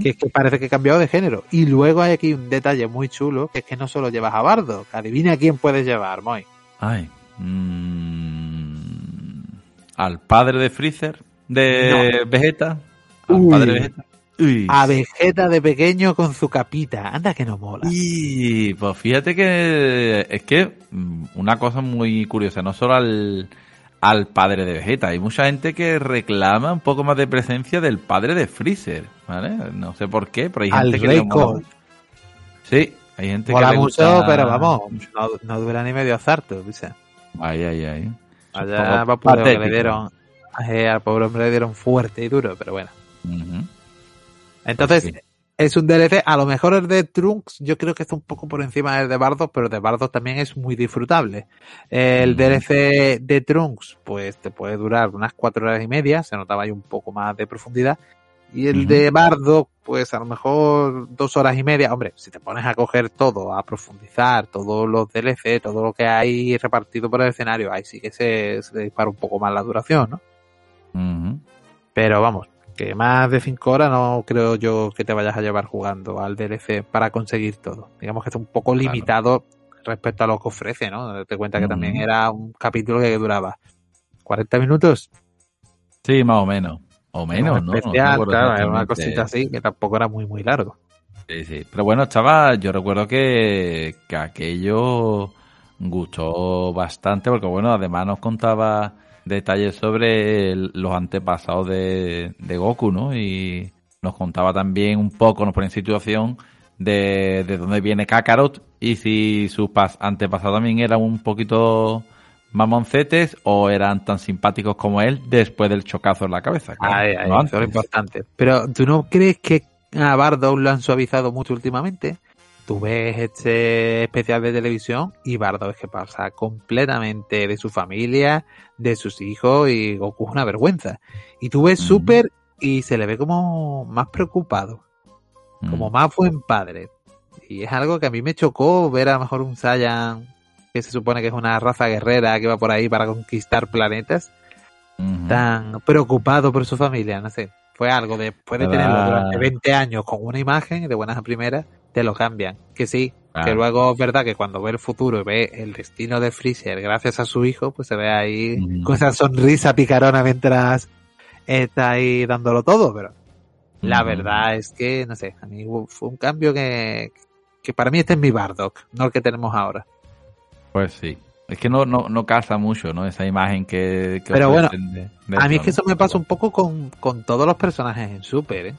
que es que parece que he cambiado de género. Y luego hay aquí un detalle muy chulo, que es que no solo llevas a Bardo, que adivina quién puedes llevar, Moy. Ay. mm, al padre de Freezer, de Vegeta. Al Uy. padre de Vegeta. Uy. A Vegeta de pequeño con su capita. Anda que no mola. Y pues fíjate que es que mm, una cosa muy curiosa, no solo al, al padre de Vegeta, hay mucha gente que reclama un poco más de presencia del padre de Freezer, ¿vale? No sé por qué, pero hay Al gente que Rey le mola. Sí, hay gente Mola que le mucho, pero vamos, no, no dura ni medio azarto. Sea, Ay, ay, ay. allá va que le dieron. eh, al pobre hombre le dieron fuerte y duro, pero bueno. Ujú. Entonces, Sí. es un DLC, a lo mejor el de Trunks, yo creo que está un poco por encima del de Bardos, pero el de Bardos también es muy disfrutable. El. DLC de Trunks, pues te puede durar unas cuatro horas y media, se notaba ahí un poco más de profundidad. Y el de Bardo, pues a lo mejor dos horas y media. Hombre, si te pones a coger todo, a profundizar, todos los DLC, todo lo que hay repartido por el escenario, ahí sí que se, se dispara un poco más la duración, ¿no? Pero vamos, que más de 5 horas no creo yo que te vayas a llevar jugando al DLC para conseguir todo. Digamos que está un poco Claro. limitado respecto a lo que ofrece, ¿no? Date cuenta que también era un capítulo que duraba 40 minutos. Sí, más o menos. O menos, ¿no? No especial, recuerdo claro, era una cosita así que tampoco era muy, muy largo. Sí, sí. Pero bueno, estaba, yo recuerdo que, que aquello gustó bastante porque bueno, además nos contaba detalles sobre el- los antepasados de, de Goku, ¿no? Y nos contaba también un poco, nos pone en situación de, de dónde viene Kakarot y si sus pas- antepasados también eran un poquito mamoncetes o eran tan simpáticos como él después del chocazo en la cabeza. claro, Ay, ay, no eso es lo antes. importante. Pero, ¿tú no crees que a Bardo lo han suavizado mucho últimamente? Tú ves este especial de televisión y Bardo es que pasa completamente de su familia, de sus hijos y Goku es una vergüenza. Y tú ves Ujú. Super y se le ve como más preocupado, como Mm. más buen padre. Y es algo que a mí me chocó ver a lo mejor un Saiyan que se supone que es una raza guerrera que va por ahí para conquistar planetas tan preocupado por su familia, no sé. Fue algo de, puede ¿Verdad? tenerlo durante 20 años con una imagen de buenas a primeras, te lo cambian. Que sí, que luego es verdad que cuando ve el futuro y ve el destino de Freezer gracias a su hijo, pues se ve ahí con esa sonrisa picarona mientras está ahí dándolo todo, pero la verdad es que, no sé, a mí fue un cambio que, que para mí este es mi Bardock, no el que tenemos ahora. Pues sí. Es que no, no, no casa mucho, ¿no? Esa imagen que... que Pero bueno, ofrecen de- de A mí es que eso me pasa un poco con, con todos los personajes en Super, ¿eh?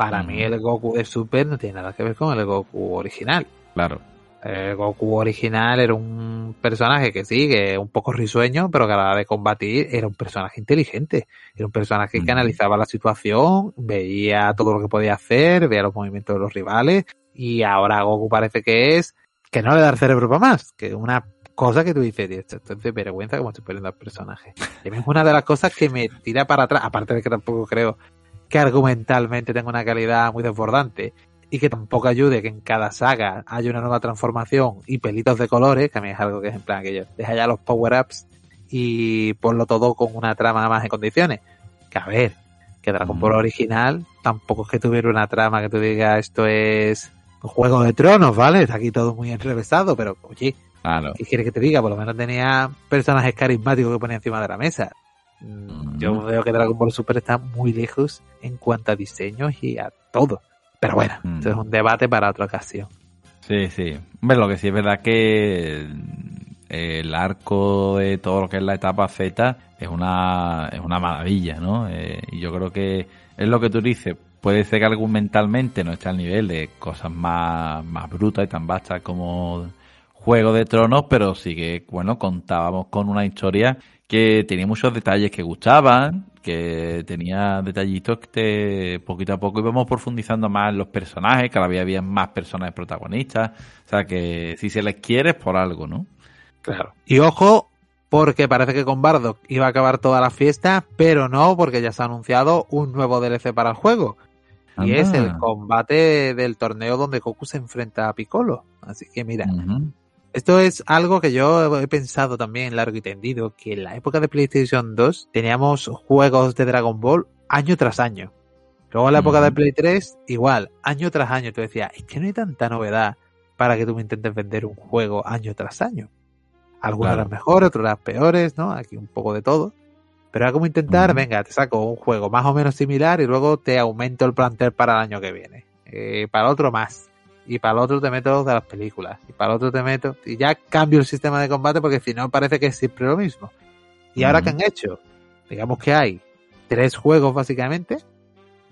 Para mí el Goku de Super no tiene nada que ver con el Goku original. Claro. El Goku original era un personaje que sí, que un poco risueño, pero que a la hora de combatir era un personaje inteligente. Era un personaje que analizaba la situación, veía todo lo que podía hacer, veía los movimientos de los rivales, y ahora Goku parece que es que no le da el cerebro para más, que una Cosa que tú dices, esto, esto es de vergüenza como estoy poniendo al personaje. Y es una de las cosas que me tira para atrás, aparte de que tampoco creo que argumentalmente tenga una calidad muy desbordante y que tampoco ayude que en cada saga haya una nueva transformación y pelitos de colores, que a mí es algo que es en plan que yo deja ya los power-ups y ponlo todo con una trama más en condiciones. Que a ver, que Dragon Ball original tampoco es que tuviera una trama que tú digas esto es un juego de tronos, ¿vale? Está aquí todo muy enrevesado, pero oye, Claro. ¿qué quieres que te diga? Por lo menos tenía personajes carismáticos que ponía encima de la mesa. Yo Mm. veo que Dragon Ball Super está muy lejos en cuanto a diseños y a todo. Pero bueno, Mm. esto es un debate para otra ocasión. Sí, sí. Hombre, lo que sí es verdad que el arco de todo lo que es la etapa Z es una, es una maravilla, ¿no? Eh, y yo creo que es lo que tú dices. Puede ser que argumentalmente no esté al nivel de cosas más, más brutas y tan vastas como Juego de Tronos, pero sí que, bueno, contábamos con una historia que tenía muchos detalles que gustaban, que tenía detallitos que te- poquito a poco íbamos profundizando más en los personajes, cada vez había más personajes protagonistas, o sea que si se les quiere es por algo, ¿no? Claro. Y ojo, porque parece que con Bardock iba a acabar toda la fiesta, pero no, porque ya se ha anunciado un nuevo DLC para el juego. Y Anda. es el combate del torneo donde Goku se enfrenta a Piccolo. Así que mira. Esto es algo que yo he pensado también largo y tendido, que en la época de PlayStation 2 teníamos juegos de Dragon Ball año tras año. Luego en la época de. Play 3, igual, año tras año. Tú decías, es que no hay tanta novedad para que tú me intentes vender un juego año tras año. Algunos Claro. eran mejores, otros eran peores, ¿no? Aquí un poco de todo. Pero era como intentar, venga, te saco un juego más o menos similar y luego te aumento el plantel para el año que viene. Eh, para otro más y para el otro te meto los de las películas, y para el otro te meto, y ya cambio el sistema de combate porque si no parece que es siempre lo mismo. Y ahora que han hecho, digamos que hay tres juegos básicamente,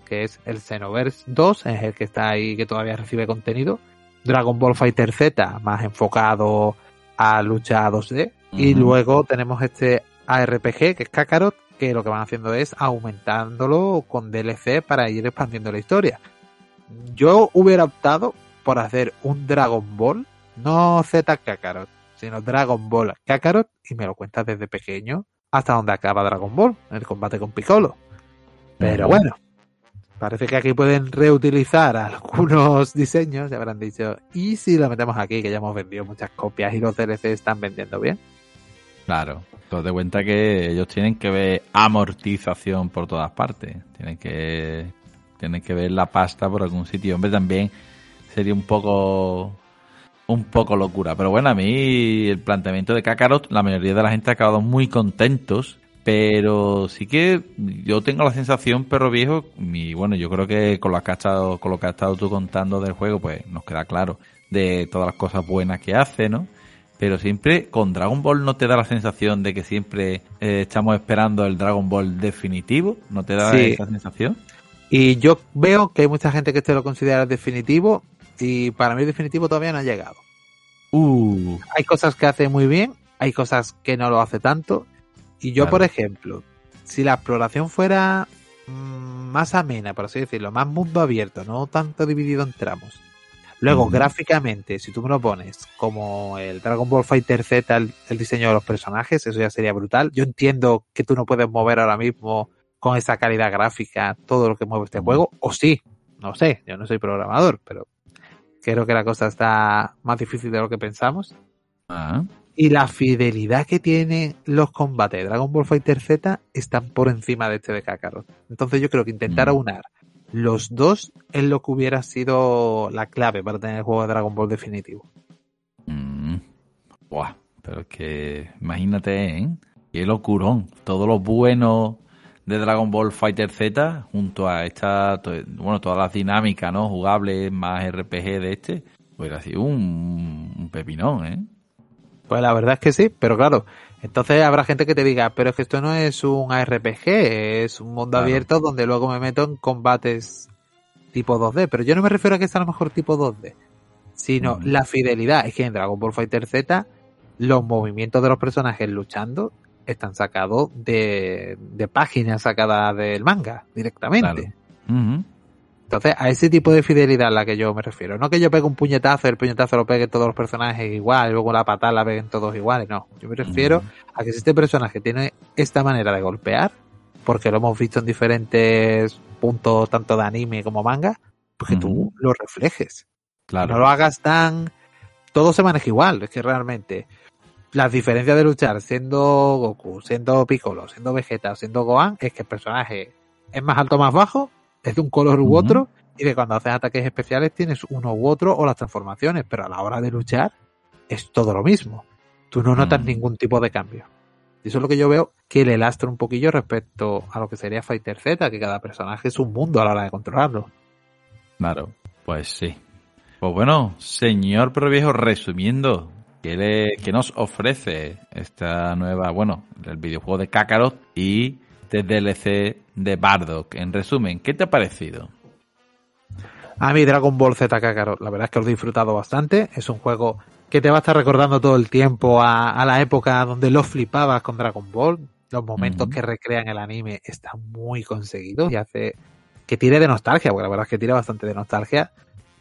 que es el Xenoverse 2, es el que está ahí que todavía recibe contenido, Dragon Ball Fighter Z, más enfocado a lucha 2D, y luego tenemos este ARPG, que es Kakarot, que lo que van haciendo es aumentándolo con DLC para ir expandiendo la historia. Yo hubiera optado por hacer un Dragon Ball, no Z Kakarot, sino Dragon Ball Kakarot, y me lo cuentas desde pequeño hasta donde acaba Dragon Ball, el combate con Piccolo. Pero bueno, parece que aquí pueden reutilizar algunos diseños, ya habrán dicho, y si lo metemos aquí, que ya hemos vendido muchas copias y los DLC están vendiendo bien. Claro, te das cuenta que ellos tienen que ver amortización por todas partes. Tienen que, tienen que ver la pasta por algún sitio. Hombre, también sería un poco un poco locura. Pero bueno, a mí el planteamiento de Kakarot, la mayoría de la gente ha acabado muy contentos. Pero sí que yo tengo la sensación, perro viejo, y bueno, yo creo que con lo que has estado, con lo que has estado tú contando del juego, pues nos queda claro de todas las cosas buenas que hace, ¿no? Pero siempre con Dragon Ball no te da la sensación de que siempre eh, estamos esperando el Dragon Ball definitivo, ¿no te da Sí. esa sensación? Y yo veo que hay mucha gente que este lo considera definitivo, y para mí el definitivo todavía no ha llegado. Uh, hay cosas que hace muy bien, hay cosas que no lo hace tanto. Y yo, Claro. por ejemplo, si la exploración fuera mm, más amena, por así decirlo, más mundo abierto, no tanto dividido en tramos. Luego, gráficamente, si tú me lo pones como el Dragon Ball Fighter Z, el, el diseño de los personajes, eso ya sería brutal. Yo entiendo que tú no puedes mover ahora mismo con esa calidad gráfica todo lo que mueve este juego, o sí, no sé, yo no soy programador, pero creo que la cosa está más difícil de lo que pensamos ah, y la fidelidad que tienen los combates de Dragon Ball Fighter Z están por encima de este de Kakarot. Entonces yo creo que intentar Mm. aunar los dos es lo que hubiera sido la clave para tener el juego de Dragon Ball definitivo. mm, buah, pero es que imagínate, ¿eh? Qué locurón. Todo lo bueno de Dragon Ball Fighter Z junto a esta, bueno, todas las dinámicas, ¿no? Jugables más RPG de este, hubiera sido un, un pepinón, ¿eh? Pues la verdad es que sí, pero claro, entonces habrá gente que te diga, pero es que esto no es un ARPG, es un mundo Claro. abierto donde luego me meto en combates tipo 2D, pero yo no me refiero a que sea a lo mejor tipo 2D, sino la fidelidad. Es que en Dragon Ball Fighter Z los movimientos de los personajes luchando están sacados de, de páginas sacadas del manga directamente. Claro. Entonces, a ese tipo de fidelidad a la que yo me refiero. No que yo pegue un puñetazo el puñetazo lo pegue todos los personajes igual, luego la patada la peguen todos iguales. No, yo me refiero a que si este personaje tiene esta manera de golpear, porque lo hemos visto en diferentes puntos, tanto de anime como manga, pues que tú lo reflejes. Claro. No lo hagas tan... Todo se maneja igual, es que realmente las diferencias de luchar siendo Goku, siendo Piccolo, siendo Vegeta, siendo Gohan, es que el personaje es más alto o más bajo, es de un color u otro, y que cuando haces ataques especiales tienes uno u otro o las transformaciones, pero a la hora de luchar es todo lo mismo. Tú no notas Mm. ningún tipo de cambio. Y eso es lo que yo veo que le lastra un poquillo respecto a lo que sería Fighter Z, que cada personaje es un mundo a la hora de controlarlo. Claro, pues sí. Pues bueno, señor pero viejo, resumiendo, ¿qué, le- qué nos ofrece esta nueva, bueno, el videojuego de Kakarot y este DLC de Bardock? En resumen, ¿qué te ha parecido? A mí Dragon Ball Z Kakarot, la verdad es que lo he disfrutado bastante. Es un juego que te va a estar recordando todo el tiempo a, a la época donde lo flipabas con Dragon Ball. Los momentos que recrean el anime están muy conseguidos y hace que tire de nostalgia, porque la verdad es que tira bastante de nostalgia.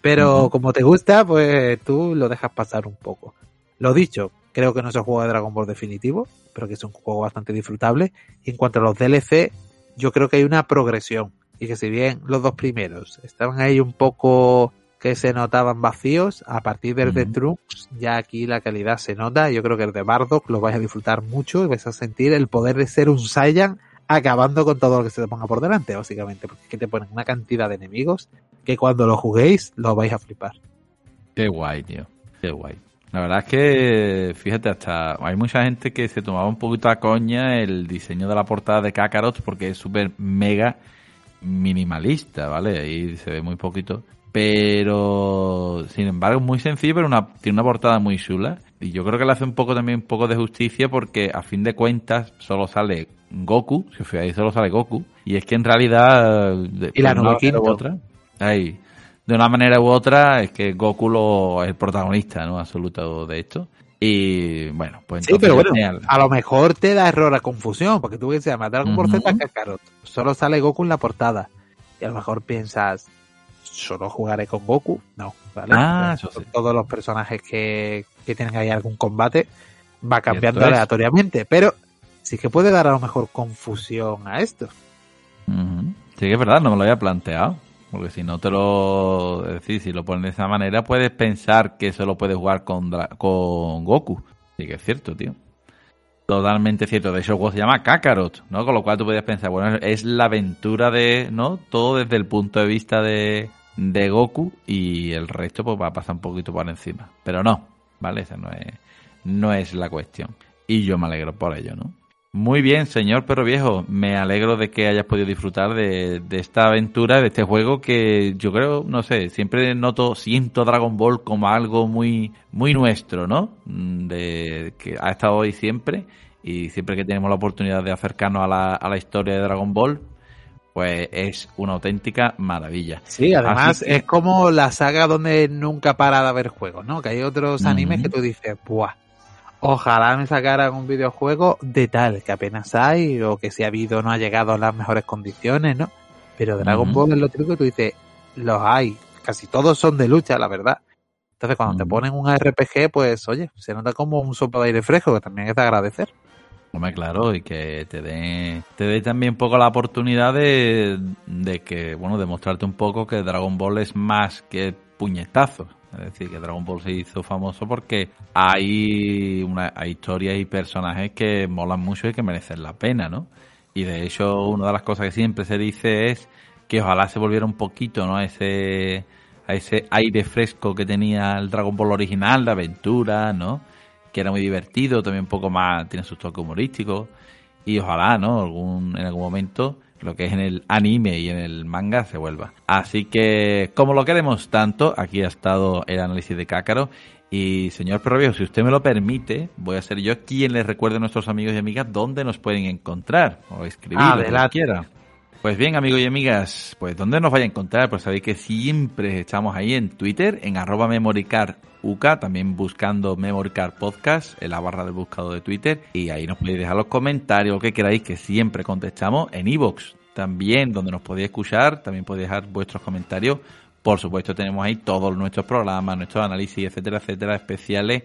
Pero como te gusta, pues tú lo dejas pasar un poco. Lo dicho, creo que no es el juego de Dragon Ball definitivo, pero que es un juego bastante disfrutable. Y en cuanto a los DLC, yo creo que hay una progresión. Y que si bien los dos primeros estaban ahí un poco que se notaban vacíos, a partir del de. Trunks, ya aquí la calidad se nota. Yo creo que el de Bardock lo vais a disfrutar mucho y vais a sentir el poder de ser un Saiyan acabando con todo lo que se te ponga por delante, básicamente. Porque es que te ponen una cantidad de enemigos que cuando lo juguéis lo vais a flipar. Qué guay, tío. Qué guay. La verdad es que, fíjate, hasta hay mucha gente que se tomaba un poquito a coña el diseño de la portada de Kakarot porque es súper mega minimalista, ¿vale? Ahí se ve muy poquito. Pero, sin embargo, es muy sencillo, pero una, tiene una portada muy chula. Y yo creo que le hace un poco también un poco de justicia porque, a fin de cuentas, solo sale Goku. Si os fijáis, solo sale Goku. Y es que en realidad... de- Y la quinto. otra, ahí, de una manera u otra, es que Goku lo, es el protagonista, ¿no? Absoluto de esto. Y bueno, pues Sí, pero bueno, genial. a lo mejor te da error a confusión, porque tú llama Dragon Ball Ujú. Z Kakarot, solo sale Goku en la portada. Y a lo mejor piensas, solo jugaré con Goku. No, ¿vale? Ah, Pues eso sí. Todos los personajes que, que tienen ahí algún combate va cambiando aleatoriamente, pero sí que puede dar a lo mejor confusión a esto. Sí que es verdad, no me lo había planteado. Porque si no te lo... Decir, si lo pones de esa manera, puedes pensar que solo puedes jugar con, con Goku. Sí que es cierto, tío. Totalmente cierto. De hecho, el juego se llama Kakarot, ¿no? Con lo cual tú podías pensar, bueno, es la aventura de, ¿no? Todo desde el punto de vista de, de Goku y el resto pues va a pasar un poquito por encima. Pero no, ¿vale? Esa no es, no es la cuestión. Y yo me alegro por ello, ¿no? Muy bien, señor Perro Viejo. Me alegro de que hayas podido disfrutar de, de esta aventura, de este juego que yo creo, no sé, siempre noto, siento Dragon Ball como algo muy, muy nuestro, ¿no? Mm, De que ha estado hoy siempre y siempre que tenemos la oportunidad de acercarnos a la, a la historia de Dragon Ball, pues es una auténtica maravilla. Sí, además que- es como la saga donde nunca para de haber juegos, ¿no? Que hay otros animes que tú dices, ¡buah! Ojalá me sacaran un videojuego de tal, que apenas hay, o que si ha habido no ha llegado a las mejores condiciones, ¿no? Pero Dragon. Ball es lo típico que tú dices, los hay, casi todos son de lucha, la verdad. Entonces cuando te ponen un RPG, pues oye, se nota como un soplo de aire fresco, que también es de agradecer. Hombre, claro, y que te dé te dé también un poco la oportunidad de, de que, bueno, demostrarte un poco que Dragon Ball es más que puñetazos. Es decir, que Dragon Ball se hizo famoso porque hay una hay historias y personajes que molan mucho y que merecen la pena, ¿no? Y de hecho, una de las cosas que siempre se dice es que ojalá se volviera un poquito, ¿no? Ese, a ese aire fresco que tenía el Dragon Ball original, de aventura, ¿no? que era muy divertido, también un poco más, tiene sus toques humorísticos. Y ojalá, ¿no? Algún, en algún momento, lo que es en el anime y en el manga se vuelva. Así que, como lo queremos tanto, aquí ha estado el análisis de Cácaro. Y señor Perrovio, si usted me lo permite, voy a ser yo quien les recuerde a nuestros amigos y amigas dónde nos pueden encontrar o escribir lo que quiera. Pues bien, amigos y amigas, pues ¿dónde nos vaya a encontrar? Pues sabéis que siempre estamos ahí en Twitter, en arroba memoricaruk, también buscando Memoricar Podcast, en la barra del buscador de Twitter, y ahí nos podéis dejar los comentarios, lo que queráis, que siempre contestamos en iVoox. también donde nos podéis escuchar, también podéis dejar vuestros comentarios. Por supuesto, tenemos ahí todos nuestros programas, nuestros análisis, etcétera, etcétera, especiales.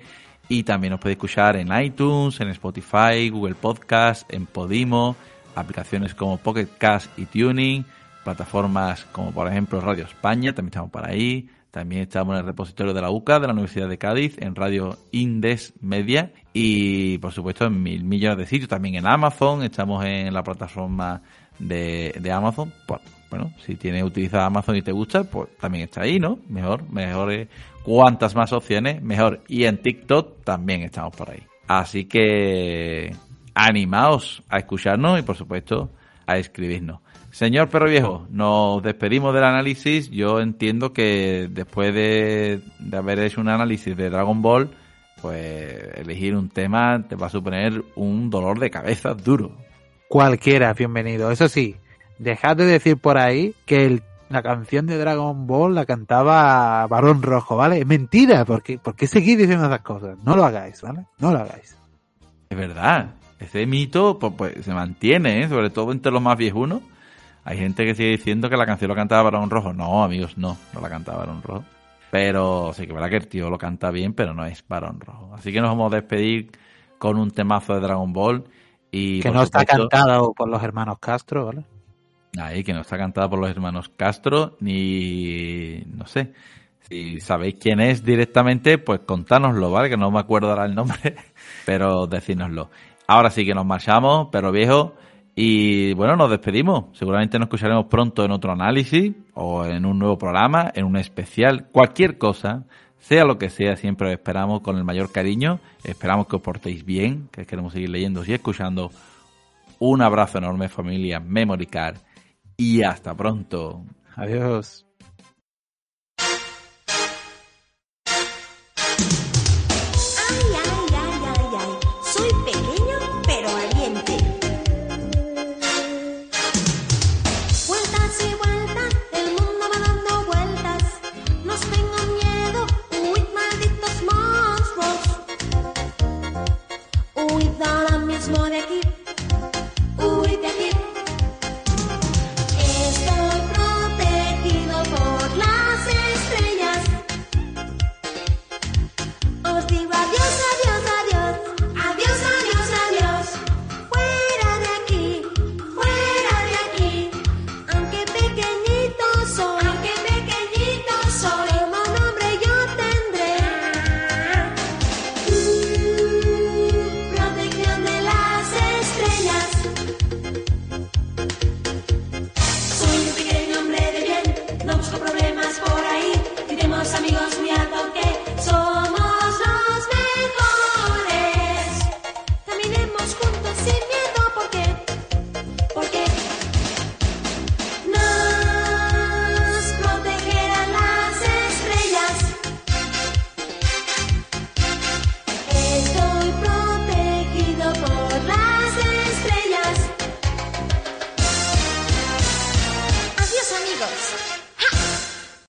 Y también nos podéis escuchar en iTunes, en Spotify, Google Podcast, en Podimo, aplicaciones como Pocket Cast y Tuning, plataformas como por ejemplo Radio España, también estamos por ahí. También estamos en el repositorio de la UCA, de la Universidad de Cádiz, en Radio Indes Media y por supuesto en mil millones de sitios. También en Amazon, estamos en la plataforma de, Amazon. Pues, bueno, si tienes utilizado Amazon y te gusta, pues también está ahí, ¿no? Mejor, mejor. Eh, cuantas más opciones, mejor. Y en TikTok también estamos por ahí. Así que animaos a escucharnos y por supuesto a escribirnos. Señor Perro Viejo, nos despedimos del análisis. Yo entiendo que después de, haber hecho un análisis de Dragon Ball, pues elegir un tema te va a suponer un dolor de cabeza duro. Cualquiera, bienvenido. Eso sí, dejad de decir por ahí que la canción de Dragon Ball la cantaba Barón Rojo, ¿vale? Es mentira, porque ¿por qué seguís diciendo esas cosas? No lo hagáis, ¿vale? No lo hagáis. Es verdad, ese mito pues, pues se mantiene, ¿eh? sobre todo entre los más viejunos hay gente que sigue diciendo que la canción lo cantaba Barón Rojo. No, amigos, no, no la cantaba Barón Rojo. Pero sí que verdad que el tío lo canta bien, pero no es Barón Rojo. Así que nos vamos a despedir con un temazo de Dragon Ball. Y que no está cantado por los hermanos Castro, ¿vale? Ahí, que no está cantado por los hermanos Castro, ni. no sé. Si sabéis quién es directamente, pues contárnoslo, ¿vale? Que no me acuerdo ahora el nombre, pero decínoslo. Ahora sí que nos marchamos, pero viejo. Y bueno, nos despedimos. Seguramente nos escucharemos pronto en otro análisis o en un nuevo programa, en un especial, cualquier cosa, sea lo que sea, siempre os esperamos con el mayor cariño. Esperamos que os portéis bien, que queremos seguir leyendo y escuchando. Un abrazo enorme familia Memory Card y hasta pronto. Adiós.